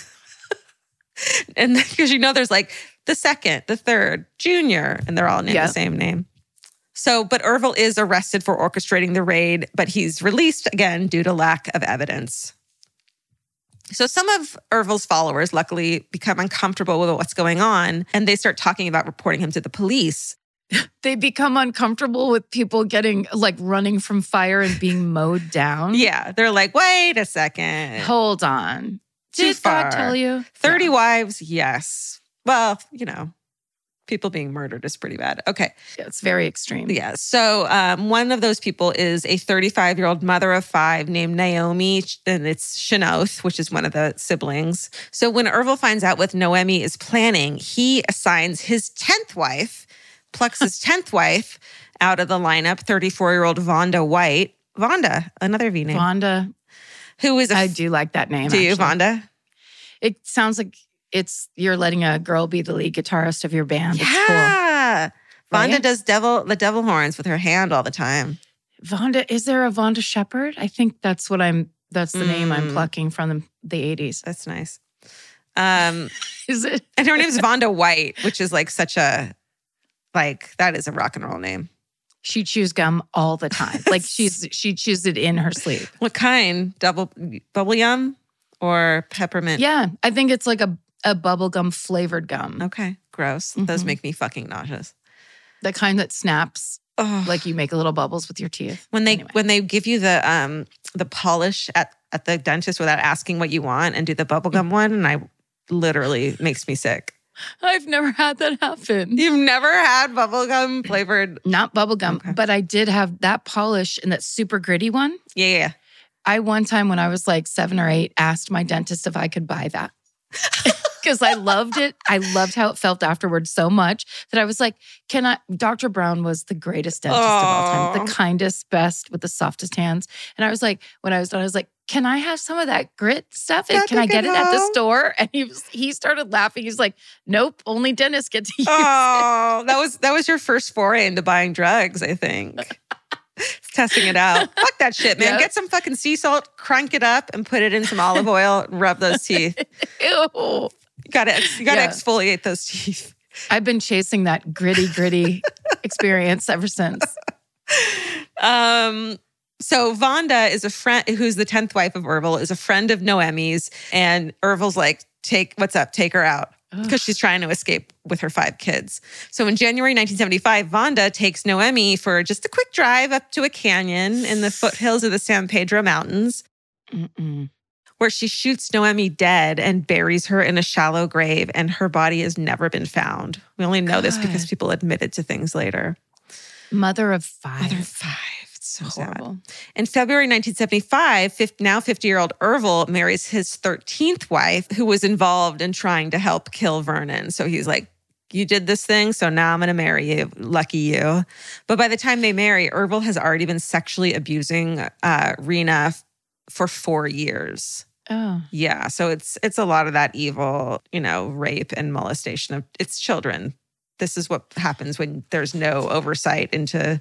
And because you know there's like the second, the third, junior, and they're all named Yeah. the same name. So, but Ervil is arrested for orchestrating the raid, but he's released again due to lack of evidence. So, some of Ervil's followers luckily become uncomfortable with what's going on and they start talking about reporting him to the police. They become uncomfortable with people getting like running from fire and being mowed down. Yeah, they're like, wait a second. Hold on. Too Did God far. tell you? 30 Yeah. wives, yes. Well, you know, People being murdered is pretty bad. Okay. Yeah, it's very extreme. Yeah. So um, one of those people is a 35 year old mother of five named Naomi, and it's Chynoweth, which is one of the siblings. So when Ervil finds out what Noemi is planning, he assigns his 10th wife, his 10th wife out of the lineup, 34 year old Vonda White. Vonda, another V name, Vonda, who is a I do like that name. do you, actually. Vonda? It sounds like it's you're letting a girl be the lead guitarist of your band. It's cool. Yeah. Vonda Right? does devil the devil horns with her hand all the time. Vonda, is there a Vonda Shepard? I think that's what I'm. That's the name I'm Mm. plucking from the, the 80s. That's nice. Um, Is it? and her name's Vonda White, which is like such a like that is a rock and roll name. She chews gum all the time. Like she's she chews it in her sleep. What kind? Double bubble yum or peppermint? Yeah, I think it's like a a bubblegum flavored gum, Okay. Gross. Those Mhm. make me fucking nauseous. the kind that snaps Oh, like you make little bubbles with your teeth. when they anyway. when they give you the um the polish at at the dentist without asking what you want and do the bubblegum one and I literally makes me sick. I've never had that happen. You've never had bubblegum flavored Not bubblegum, Okay. but I did have that polish and that super gritty one. Yeah, yeah. I one time when I was like seven or eight asked my dentist if I could buy that. Because I loved it. I loved how it felt afterwards so much that I was like, can I? Dr. Brown was the greatest dentist of all time, the kindest, best, with the softest hands. And I was like, when I was done, I was like, can I have some of that grit stuff? And Can I can I take get it it at the store? And he was, he started laughing. He's like, nope, only dentists get to use it. Oh, that was that was your first foray into buying drugs, I think. Testing it out. Fuck that shit, man. Yep. Get some fucking sea salt, crank it up, and put it in some olive oil, rub those teeth. Ew. You gotta you gotta Yeah. exfoliate those teeth. I've been chasing that gritty, gritty experience ever since. Um, so Vonda is a friend who's the 10th wife of Ervil, is a friend of Noemi's, and Ervil's like, take what's up, take her out. Because she's trying to escape with her five kids. So in January 1975, Vonda takes Noemi for just a quick drive up to a canyon in the foothills of the San Pedro Mountains, Mm-mm. Where she shoots Noemi dead and buries her in a shallow grave, and her body has never been found. We only know this because people admitted to things later. Mother of five. Mother of five. It's so sad. Horrible. In February 1975, fif- now 50 year old Ervil marries his 13th wife, who was involved in trying to help kill Vernon. So he's like, You did this thing, so now I'm going to marry you. Lucky you. But by the time they marry, Ervil has already been sexually abusing uh, Rena f- for four years. Oh. Yeah, so it's it's a lot of that evil, you know, rape and molestation of its children. This is what happens when there's no oversight into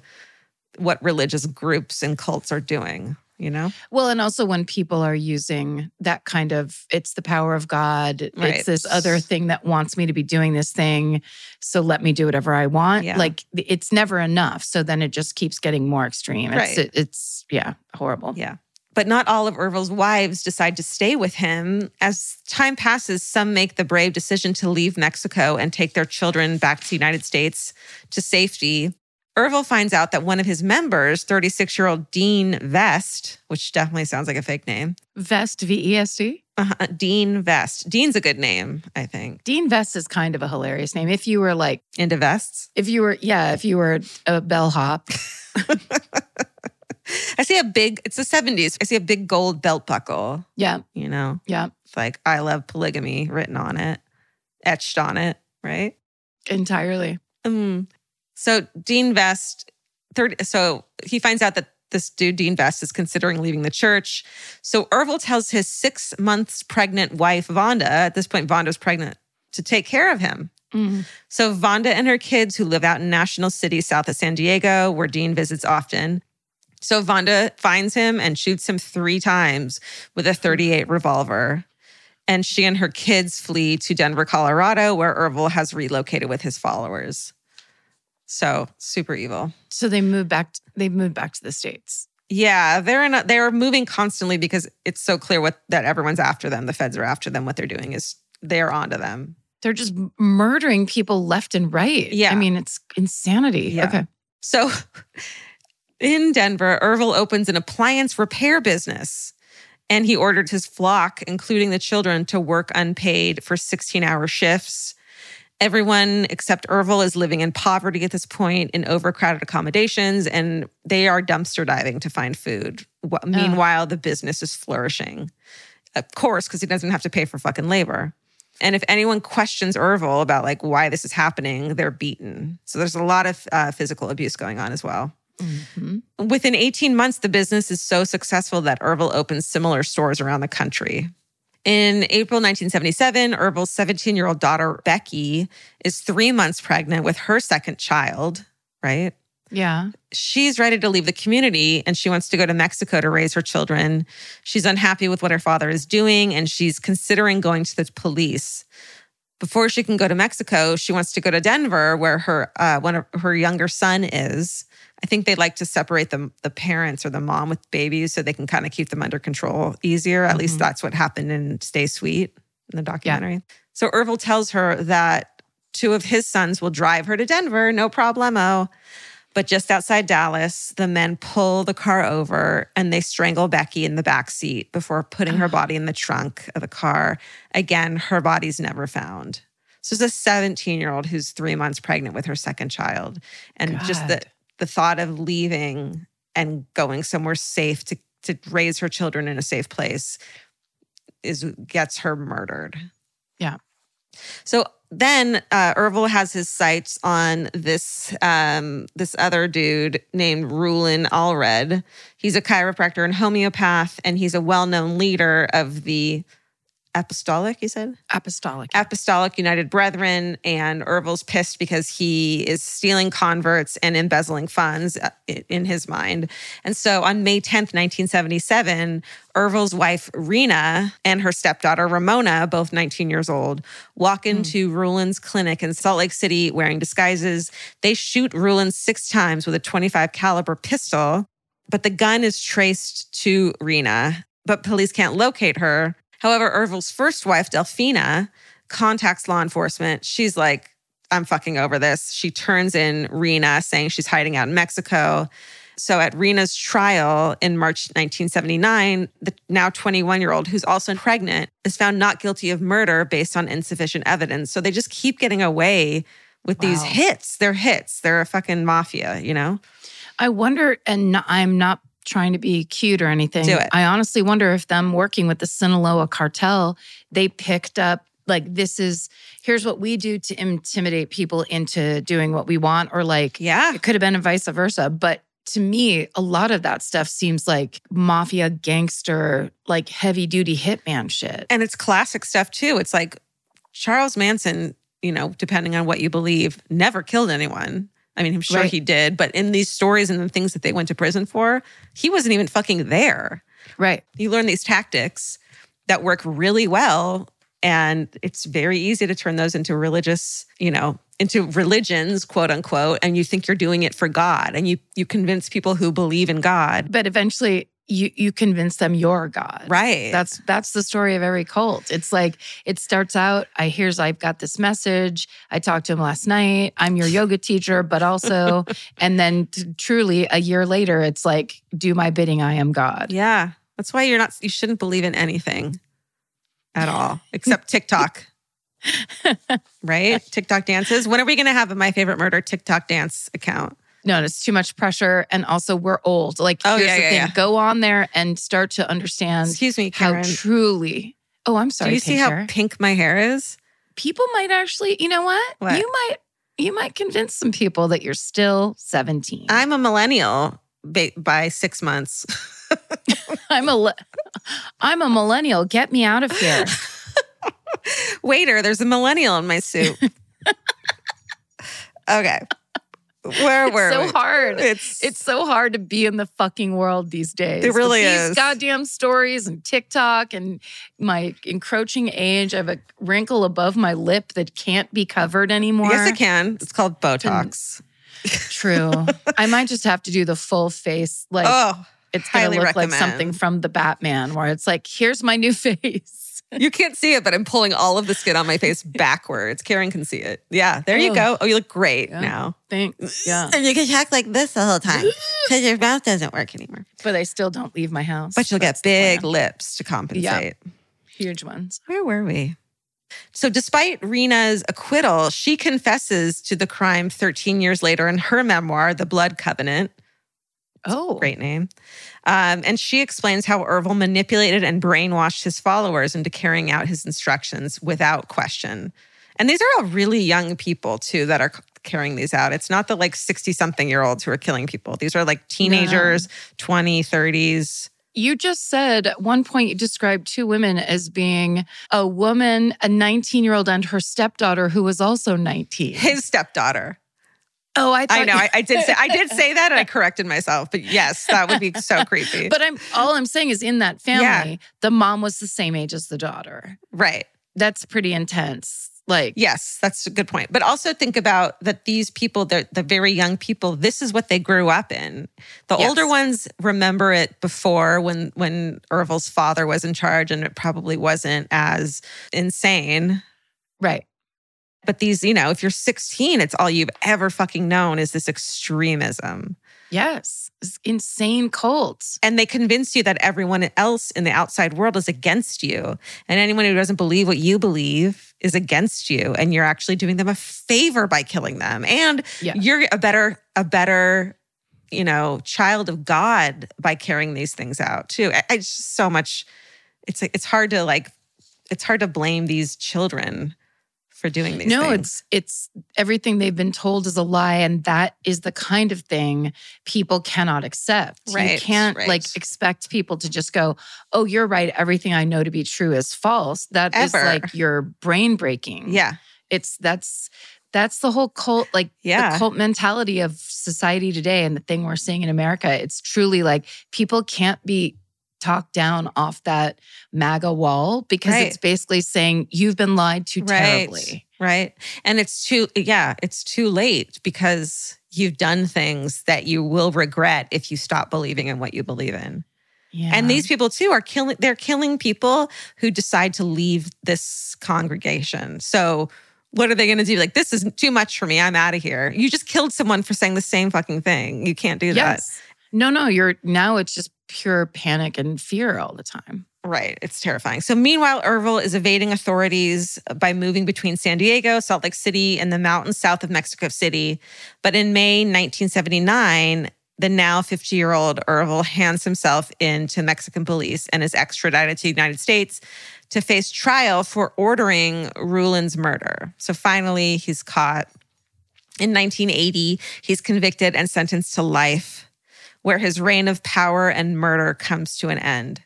what religious groups and cults are doing, you know? Well, and also when people are using that kind of, it's the power of God. Right. It's this other thing that wants me to be doing this thing. So let me do whatever I want. Yeah. Like it's never enough. So then it just keeps getting more extreme. It's, Right. it, it's yeah, horrible. Yeah. But not all of Ervil's wives decide to stay with him. As time passes, some make the brave decision to leave Mexico and take their children back to the United States to safety. Ervil finds out that one of his members, 36 year old Dean Vest, which definitely sounds like a fake name, Vest, V E S T. Uh-huh, Dean Vest. Dean's a good name, I think. Dean Vest is kind of a hilarious name. If you were like, Into vests. if you were, yeah, if you were a bellhop, I see a big, it's the 70s. I see a big gold belt buckle, yeah, you know, yeah, it's like, I love polygamy written on it, etched on it, right? entirely. Mm. So Dean Vest, third. So he finds out that this dude Dean Vest is considering leaving the church. So Ervil tells his six months pregnant wife Vonda. At this point, Vonda's pregnant to take care of him. Mm. So Vonda and her kids, who live out in National City, south of San Diego, where Dean visits often. So Vonda finds him and shoots him three times with a mm-hmm. 38 revolver. And she and her kids flee to Denver, Colorado, where Ervil has relocated with his followers. So super evil. So they moved back. They moved back to the states. Yeah, they're in a, they're moving constantly because it's so clear what that everyone's after them. The feds are after them. What they're doing is they're onto them. They're just murdering people left and right. Yeah. I mean, it's insanity. Yeah. Okay. So in Denver, Ervil opens an appliance repair business and he ordered his flock, including the children, to work unpaid for 16 hour shifts. Everyone except Ervil is living in poverty at this point in overcrowded accommodations, and they are dumpster diving to find food. Wh- Meanwhile, the business is flourishing. Of course, because he doesn't have to pay for fucking labor. And if anyone questions Ervil about like why this is happening, they're beaten. So there's a lot of uh, physical abuse going on as well. Within 18 months, the business is so successful that Ervil opens similar stores around the country. In April 1977, Ervil's 17 year old daughter, Becky, is three months pregnant with her second child, right? Yeah. She's ready to leave the community and she wants to go to Mexico to raise her children. She's unhappy with what her father is doing and she's considering going to the police. Before she can go to Mexico, she wants to go to Denver, where her uh, one of her younger son is. I think they like to separate the the parents or the mom with babies so they can kind of keep them under control easier. At least mm-hmm. that's what happened in Stay Sweet in the documentary. So Ervil tells her that two of his sons will drive her to Denver, no problemo. But just outside Dallas, the men pull the car over and they strangle Becky in the back seat before putting her body in the trunk of the car. Again, her body's never found. So it's a 17 year old who's three months pregnant with her second child. And just the, God. The thought of leaving and going somewhere safe to, to raise her children in a safe place is gets her murdered. Yeah. So then uh, Ervil has his sights on this um, this other dude named Rulon Allred. He's a chiropractor and homeopath, and he's a well known leader of the apostolic. You said Apostolic. apostolic United Brethren, and Ervil's pissed because he is stealing converts and embezzling funds uh, in his mind. And so on May 10th, 1977, Ervil's wife, Rena, and her stepdaughter, Ramona, both 19 years old, walk into Rulon's clinic in Salt Lake City wearing disguises. They shoot Rulon six times with a 25 caliber pistol, but the gun is traced to Rena, but police can't locate her. However, Ervil's first wife, Delfina, contacts law enforcement. She's like, I'm fucking over this. She turns in Rena saying she's hiding out in Mexico. So at Rena's trial in March 1979, the now 21 year old, who's also pregnant, is found not guilty of murder based on insufficient evidence. So they just keep getting away with these hits. They're hits. They're a fucking mafia, you know? I wonder, and I'm not trying to be cute or anything. Do it. I honestly wonder if them working with the Sinaloa cartel, they picked up like this is here's what we do to intimidate people into doing what we want, or like Yeah. it could have been a vice versa. But to me, a lot of that stuff seems like mafia gangster, like heavy duty hitman shit. And it's classic stuff too. It's like Charles Manson, you know, depending on what you believe, never killed anyone. I mean, I'm sure Right. he did, but in these stories and the things that they went to prison for, he wasn't even fucking there. Right. You learn these tactics that work really well. And it's very easy to turn those into religious, you know, into religions, quote unquote. And you think you're doing it for God. And you you convince people who believe in God. But eventually you you convince them you're God. Right. That's that's the story of every cult. It's like it starts out. I here's I've got this message. I talked to him last night. I'm your yoga teacher, but also, and then t- truly a year later, it's like do my bidding. I am God. Yeah. That's why you're not, you shouldn't believe in anything at all except TikTok. right? TikTok dances. When are we going to have a My Favorite Murder TikTok dance account? No, it's too much pressure, and also we're old. Like Oh, here's yeah, the yeah, thing: yeah. go on there and start to understand Excuse me, how Karen. truly. Oh, I'm sorry. Do you see how hair. pink my hair is? people might actually? You know what? What? You might. You might convince some people that you're still 17. I'm a millennial by six months. I'm a I'm a millennial. Get me out of here. Waiter, there's a millennial in my soup. okay. Where were it's so we? hard. It's, It's so hard to be in the fucking world these days. It really these is. Goddamn stories and TikTok and my encroaching age. I have a wrinkle above my lip that can't be covered anymore. yes, it can. It's called Botox. True. I might just have to do the full face. Like oh, it's gonna look like something from the Batman, where it's like, here's my new face. You can't see it, but I'm pulling all of the skin on my face backwards. Karen can see it. Yeah, there you Oh. go. Oh, you look great Yeah. now. Thanks. Yeah. And you can talk like this the whole time because your mouth doesn't work anymore. But I still don't leave my house. But you'll That's get big lips to compensate. Huge ones. Where were we? So, despite Rena's acquittal, she confesses to the crime 13 years later in her memoir, The Blood Covenant. Oh, Great name. Um, and she explains how Ervil manipulated and brainwashed his followers into carrying out his instructions without question. And these are all really young people, too, that are carrying these out. It's not the like 60 something year olds who are killing people. These are like teenagers, 20, 30s. You just said at one point you described two women as being a woman, a 19 year old, and her stepdaughter who was also 19. His stepdaughter. Oh, I I know. I, I did say I did say that and I corrected myself. But yes, that would be so creepy. but I'm all I'm saying is in that family, Yeah. the mom was the same age as the daughter. right. That's pretty intense. Like, Yes, that's a good point. But also think about that these people, the, the very young people, this is what they grew up in. The Yes. older ones remember it before when when Ervil's father was in charge and it probably wasn't as insane. right. But these, you know, if you're 16, it's all you've ever fucking known is this extremism. Yes. It's insane cults. And they convince you that everyone else in the outside world is against you. And anyone who doesn't believe what you believe is against you. And you're actually doing them a favor by killing them. And Yeah. you're a better, a better, you know, child of God by carrying these things out too. I, I just so much, it's like it's hard to like, it's hard to blame these children for doing these no, things. it's it's everything they've been told is a lie, and that is the kind of thing people cannot accept. Right, You can't right. like expect people to just go, "Oh, you're right. Everything I know to be true is false." That is Ever. like your brain breaking. yeah. it's that's that's the whole cult like Yeah. the cult mentality of society today and the thing we're seeing in america it's truly like people can't be talked down off that maga wall because Right. it's basically saying you've been lied to terribly Right. And it's too, yeah, it's too late because you've done things that you will regret if you stop believing in what you believe in. yeah And these people too are killing, they're killing people who decide to leave this congregation. So what are they going to do? Like, this is too much for me. I'm out of here. You just killed someone for saying the same fucking thing. You can't do that. No no you're now it's just pure panic and fear all the time Right. It's terrifying. So, meanwhile, Ervil is evading authorities by moving between San Diego, Salt Lake City, and the mountains south of Mexico City. But in May 1979, the now 50 year old Ervil hands himself in to Mexican police and is extradited to the United States to face trial for ordering Rulon's murder. So, finally, he's caught. In 1980, he's convicted and sentenced to life, where his reign of power and murder comes to an end.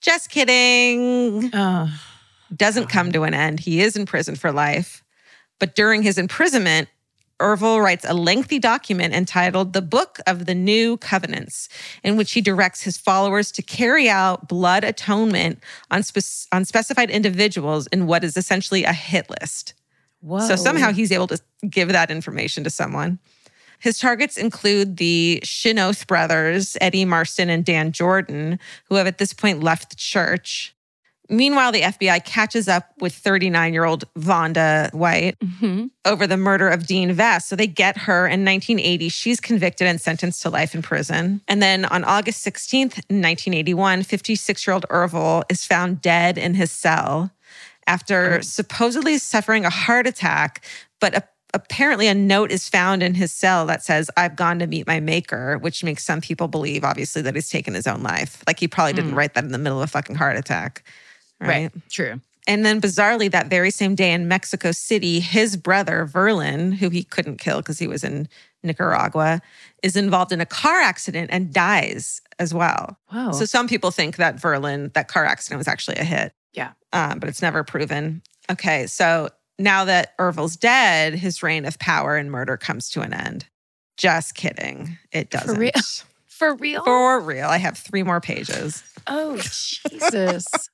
Just kidding. oh Doesn't come to an end. He is in prison for life. But during his imprisonment, Ervil writes a lengthy document entitled The Book of the New Covenants, in which he directs his followers to carry out blood atonement on, spec- on specified individuals in what is essentially a hit list. whoa So somehow he's able to give that information to someone. His targets include the Chynoweth brothers, Eddie Marston and Dan Jordan, who have at this point left the church. Meanwhile, the FBI catches up with 39 year old Vonda White Mhm. over the murder of Dean Vest. So they get her in 1980. She's convicted and sentenced to life in prison. And then on August 16th, 1981, 56 year old Ervil is found dead in his cell after supposedly suffering a heart attack, but a- apparently a note is found in his cell that says, I've gone to meet my maker, which makes some people believe, obviously, that he's taken his own life. Like he probably didn't write that in the middle of a fucking heart attack. right true And then bizarrely, that very same day in Mexico City, his brother, Verlan, who he couldn't kill because he was in Nicaragua, is involved in a car accident and dies as well. wow So some people think that Verlan, that car accident was actually a hit. Yeah. Um, but it's never proven. Okay. So now that Ervil's dead, his reign of power and murder comes to an end. Just kidding. It doesn't. For real? for real For real. I have three more pages. oh jesus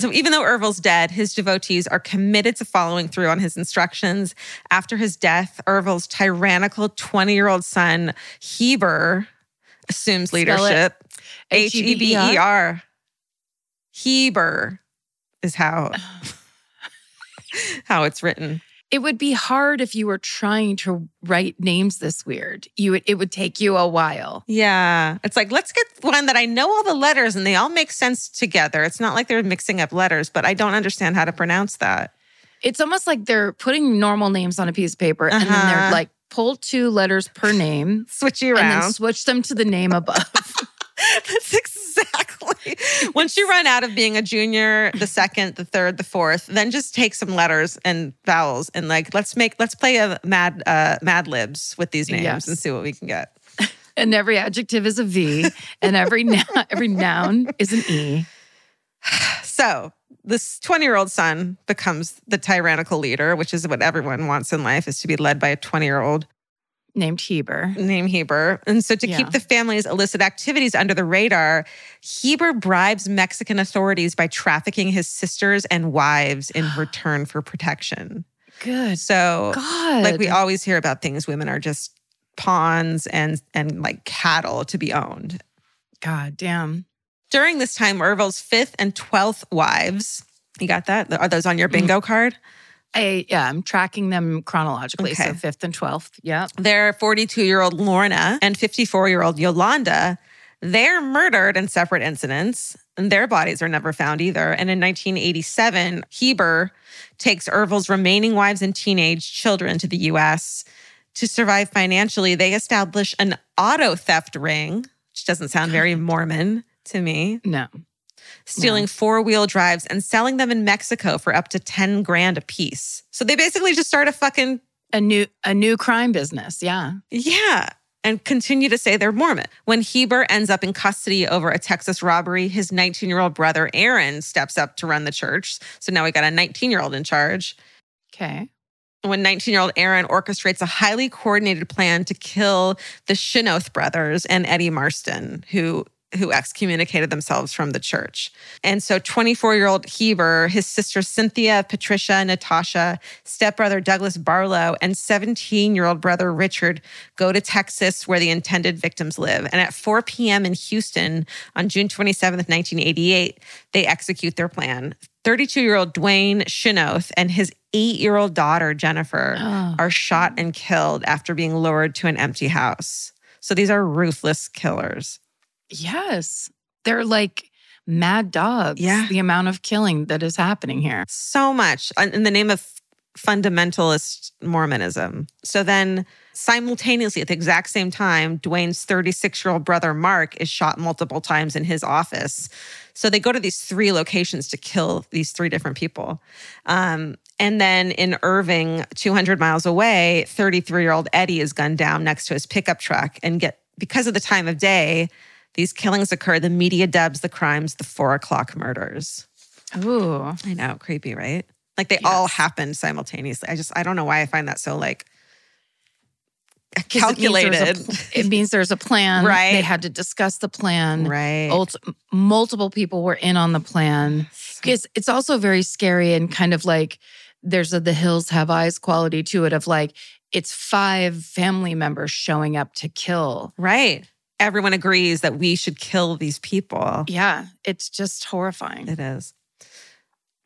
So even though Ervil's dead, his devotees are committed to following through on his instructions. After his death, Ervil's tyrannical 20 year old son, Heber, assumes leadership. H E B E R. Heber is how, how it's written. It would be hard if you were trying to write names this weird. You would, it would take you a while. Yeah. It's like, let's get one that I know all the letters and they all make sense together. It's not like they're mixing up letters, but I don't understand how to pronounce that. It's almost like they're putting normal names on a piece of paper and then they're Uh-huh. like pull two letters per name Switchy and then around. switch them to the name above. That's exactly. Once you run out of being a junior, the second, the third, the fourth, then just take some letters and vowels and like let's make let's play a mad uh mad libs with these names Yes. and see what we can get. and every adjective is a V and every noun, every noun is an E. So this 20 year old son becomes the tyrannical leader, which is what everyone wants in life is to be led by a 20 year old named Heber. named Heber. And so to Yeah. keep the family's illicit activities under the radar, Heber bribes Mexican authorities by trafficking his sisters and wives in return for protection. Good So God. like we always hear about things women are just pawns and and like cattle to be owned. God damn. During this time, Ervil's fifth and twelfth wives, you got that? Are those on your Mm. bingo card? I yeah, I'm tracking them chronologically. Okay. So fifth and twelfth. Yeah. Their 42 year old Lorna and 54 year old Yolanda, they're murdered in separate incidents, and their bodies are never found either. And in 1987, Heber takes Ervil's remaining wives and teenage children to the US. To survive financially, they establish an auto theft ring, which doesn't sound very Mormon to me, No. Stealing four wheel drives and selling them in Mexico for up to 10 grand a piece. So they basically just start a fucking A new a new crime business. Yeah. Yeah. And continue to say they're Mormon. When Heber ends up in custody over a Texas robbery, his 19 year old brother Aaron steps up to run the church. So now we got a 19 year old in charge. Okay. When 19 year old Aaron orchestrates a highly coordinated plan to kill the Chynoweth brothers and Eddie Marston, who who excommunicated themselves from the church. And so 24 year old Heber, his sister Cynthia, Patricia, Natasha, stepbrother Douglas Barlow, and 17 year old brother Richard go to Texas where the intended victims live. And at 4 p.m. in Houston on June 27th, 1988, they execute their plan. 32 year old Dwayne Chynoweth and his eight year old daughter Jennifer Oh. are shot and killed after being lured to an empty house. So these are ruthless killers. Yes. They're like mad dogs. Yeah. The amount of killing that is happening here. so much in the name of fundamentalist Mormonism. So then, simultaneously, at the exact same time, Dwayne's 36 year old brother Mark is shot multiple times in his office. So they go to these three locations to kill these three different people. Um, and then in Irving, 200 miles away, 33 year old Eddie is gunned down next to his pickup truck. And get because of the time of day, these killings occur. The media dubs the crimes the four o'clock murders. Ooh. I know, creepy, right? Like they all happened simultaneously. I just I don't know why I find that so like 'Cause it means there's a calculated. It means there's a plan. Right. They had to discuss the plan. right. Ult- multiple people were in on the plan. Because it's also very scary and kind of like there's a the hills have eyes quality to it of like it's five family members showing up to kill. Right. Everyone agrees that we should kill these people. Yeah, it's just horrifying. It is.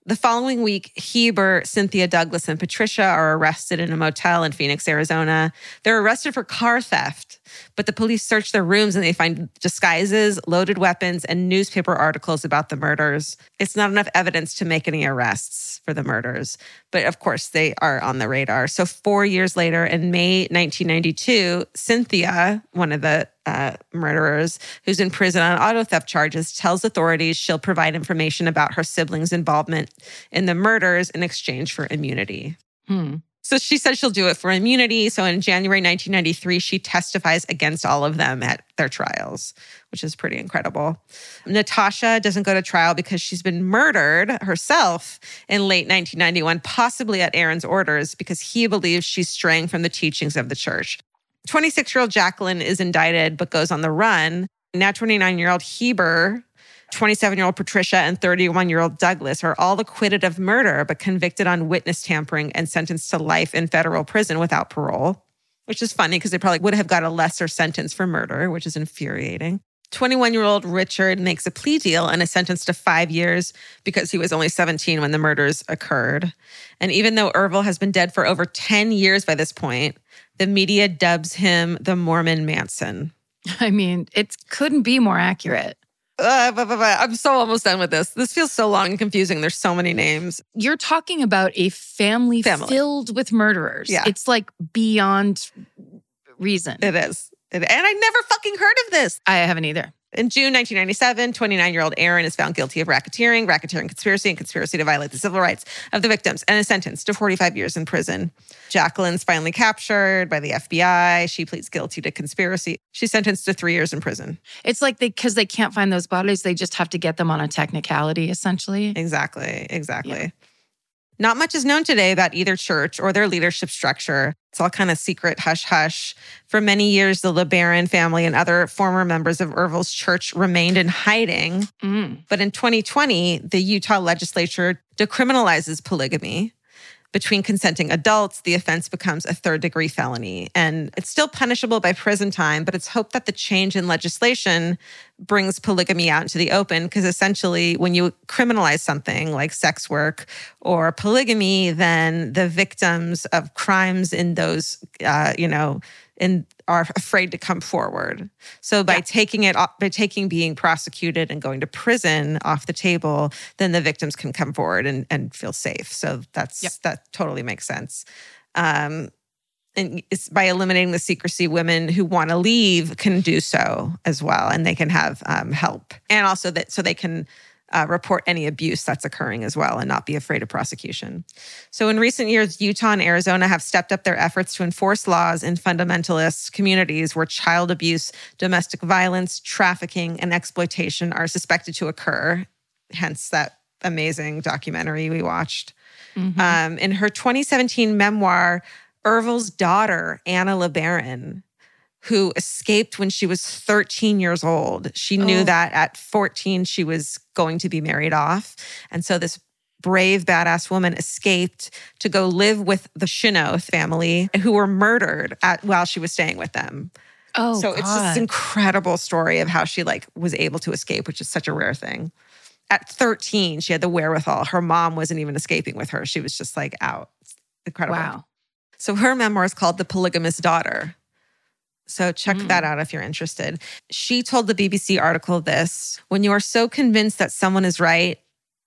The following week, Heber, Cynthia Douglas, and Patricia are arrested in a motel in Phoenix, Arizona. They're arrested for car theft, but the police search their rooms and they find disguises, loaded weapons, and newspaper articles about the murders. It's not enough evidence to make any arrests for the murders, but of course, they are on the radar. So, four years later, in May 1992, Cynthia, one of the uh, murderers who's in prison on auto theft charges, tells authorities she'll provide information about her siblings' involvement in the murders in exchange for immunity. Hmm. So she said she'll do it for immunity. So in January 1993, she testifies against all of them at their trials, which is pretty incredible. Natasha doesn't go to trial because she's been murdered herself in late 1991, possibly at Aaron's orders, because he believes she's straying from the teachings of the church. 26 year old Jacqueline is indicted but goes on the run. Now 29 year old Heber, 27 year old Patricia, and 31 year old Douglas are all acquitted of murder but convicted on witness tampering and sentenced to life in federal prison without parole, which is funny because they probably would have got a lesser sentence for murder, which is infuriating. 21 year old Richard makes a plea deal and is sentenced to five years because he was only 17 when the murders occurred. And even though Ervil has been dead for over 10 years by this point, the media dubs him the Mormon Manson. I mean, it couldn't be more accurate. Uh. I'm so almost done with this. This feels so long and confusing. There's so many names. You're talking about a family, Family. filled with murderers. Yeah. It's like beyond reason. It is. And I never fucking heard of this. I haven't either. In June 1997, 29 year old Aaron is found guilty of racketeering, racketeering conspiracy, and conspiracy to violate the civil rights of the victims and is sentenced to 45 years in prison. Jacqueline's finally captured by the FBI. She pleads guilty to conspiracy. She's sentenced to three years in prison. It's like they because they can't find those bodies, they just have to get them on a technicality, essentially. Exactly. Exactly. Yeah. Not much is known today about either church or their leadership structure. It's all kind of secret hush hush. For many years, the LeBaron family and other former members of Ervil's church remained in hiding. Mm. But in 2020, the Utah legislature decriminalizes polygamy. Between consenting adults, the offense becomes a third degree felony. And it's still punishable by prison time, but it's hoped that the change in legislation brings polygamy out into the open. Because essentially, when you criminalize something like sex work or polygamy, then the victims of crimes in those, uh, you know, in are afraid to come forward. So by Yeah. taking it off, by taking being prosecuted and going to prison off the table, then the victims can come forward and, and feel safe. So that's Yep. that totally makes sense. Um, and it's by eliminating the secrecy, women who want to leave can do so as well, and they can have um, help, and also that so they can uh, report any abuse that's occurring as well, and not be afraid of prosecution. So, in recent years, Utah and Arizona have stepped up their efforts to enforce laws in fundamentalist communities where child abuse, domestic violence, trafficking, and exploitation are suspected to occur. Hence, that amazing documentary we watched. Mhm. Um, in her 2017 memoir, Ervil's daughter, Anna LeBaron, who escaped when she was 13 years old, she knew Oh. that at 14 she was going to be married off. And so this brave, badass woman escaped to go live with the Chynoweth family who were murdered at, while she was staying with them. oh, so it's God. this incredible story of how she like was able to escape, which is such a rare thing. At 13, she had the wherewithal. Her mom wasn't even escaping with her. She was just like out. It's incredible. wow. So her memoir is called The Polygamous Daughter. So check Mm. that out if you're interested. She told the BBC article this when you are so convinced that someone is right,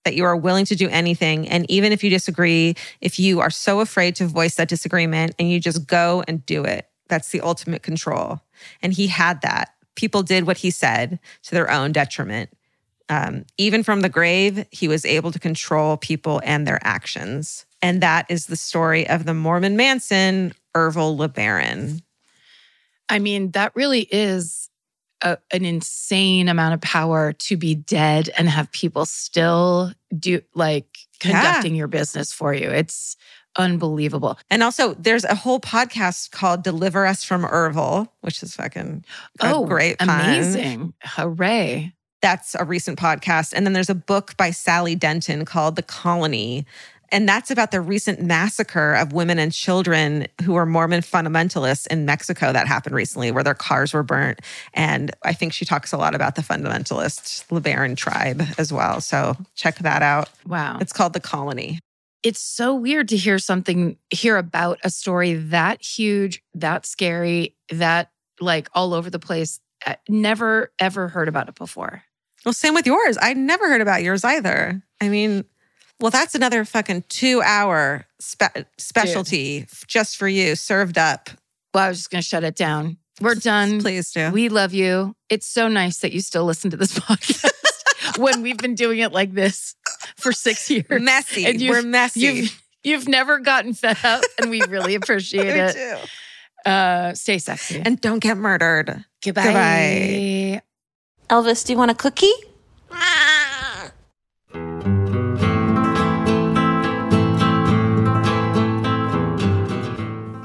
that you are willing to do anything, and even if you disagree, if you are so afraid to voice that disagreement and you just go and do it, that's the ultimate control. And he had that. People did what he said to their own detriment. Um, even from the grave, he was able to control people and their actions. And that is the story of the Mormon Manson, Ervil LeBaron. I mean, that really is a, an insane amount of power to be dead and have people still do like Yeah. conducting your business for you. It's unbelievable. And also, there's a whole podcast called Deliver Us from Ervil, which is fucking oh, great amazing. Hooray. That's a recent podcast. And then there's a book by Sally Denton called The Colony. And that's about the recent massacre of women and children who were Mormon fundamentalists in Mexico that happened recently, where their cars were burnt. And I think she talks a lot about the fundamentalist LeBaron tribe as well. So check that out. Wow. It's called The Colony. it's so weird to hear something hear about a story that huge that scary that like all over the place Uh, never ever heard about it before Well, same with yours. I never heard about yours either. I mean, well, that's another fucking two hour spe- specialty f- just for you, served up. well i was just gonna shut it down we're done Please do. we love you it's so nice that you still listen to this podcast when we've been doing it like this for six years messy. And you've- We're messy. you've you've never gotten fed up and we really appreciate it too. uh stay sexy And don't get murdered. goodbye, goodbye. Elvis, do you want a cookie?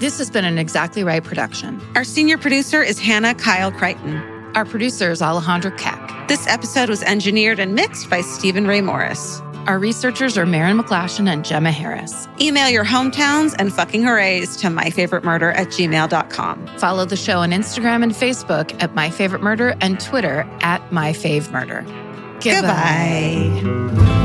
This has been an exactly right production Our senior producer is Hannah Kyle Crichton. Our producer is Alejandra Keck. This episode was engineered and mixed by Stephen Ray Morris. Our researchers are Marin McClashin and Gemma Harris. Email your hometowns and fucking hoorays to myfavoritemurder at gmail.com. Follow the show on Instagram and Facebook at My Favorite Murder and Twitter at My Fave Murder. Goodbye.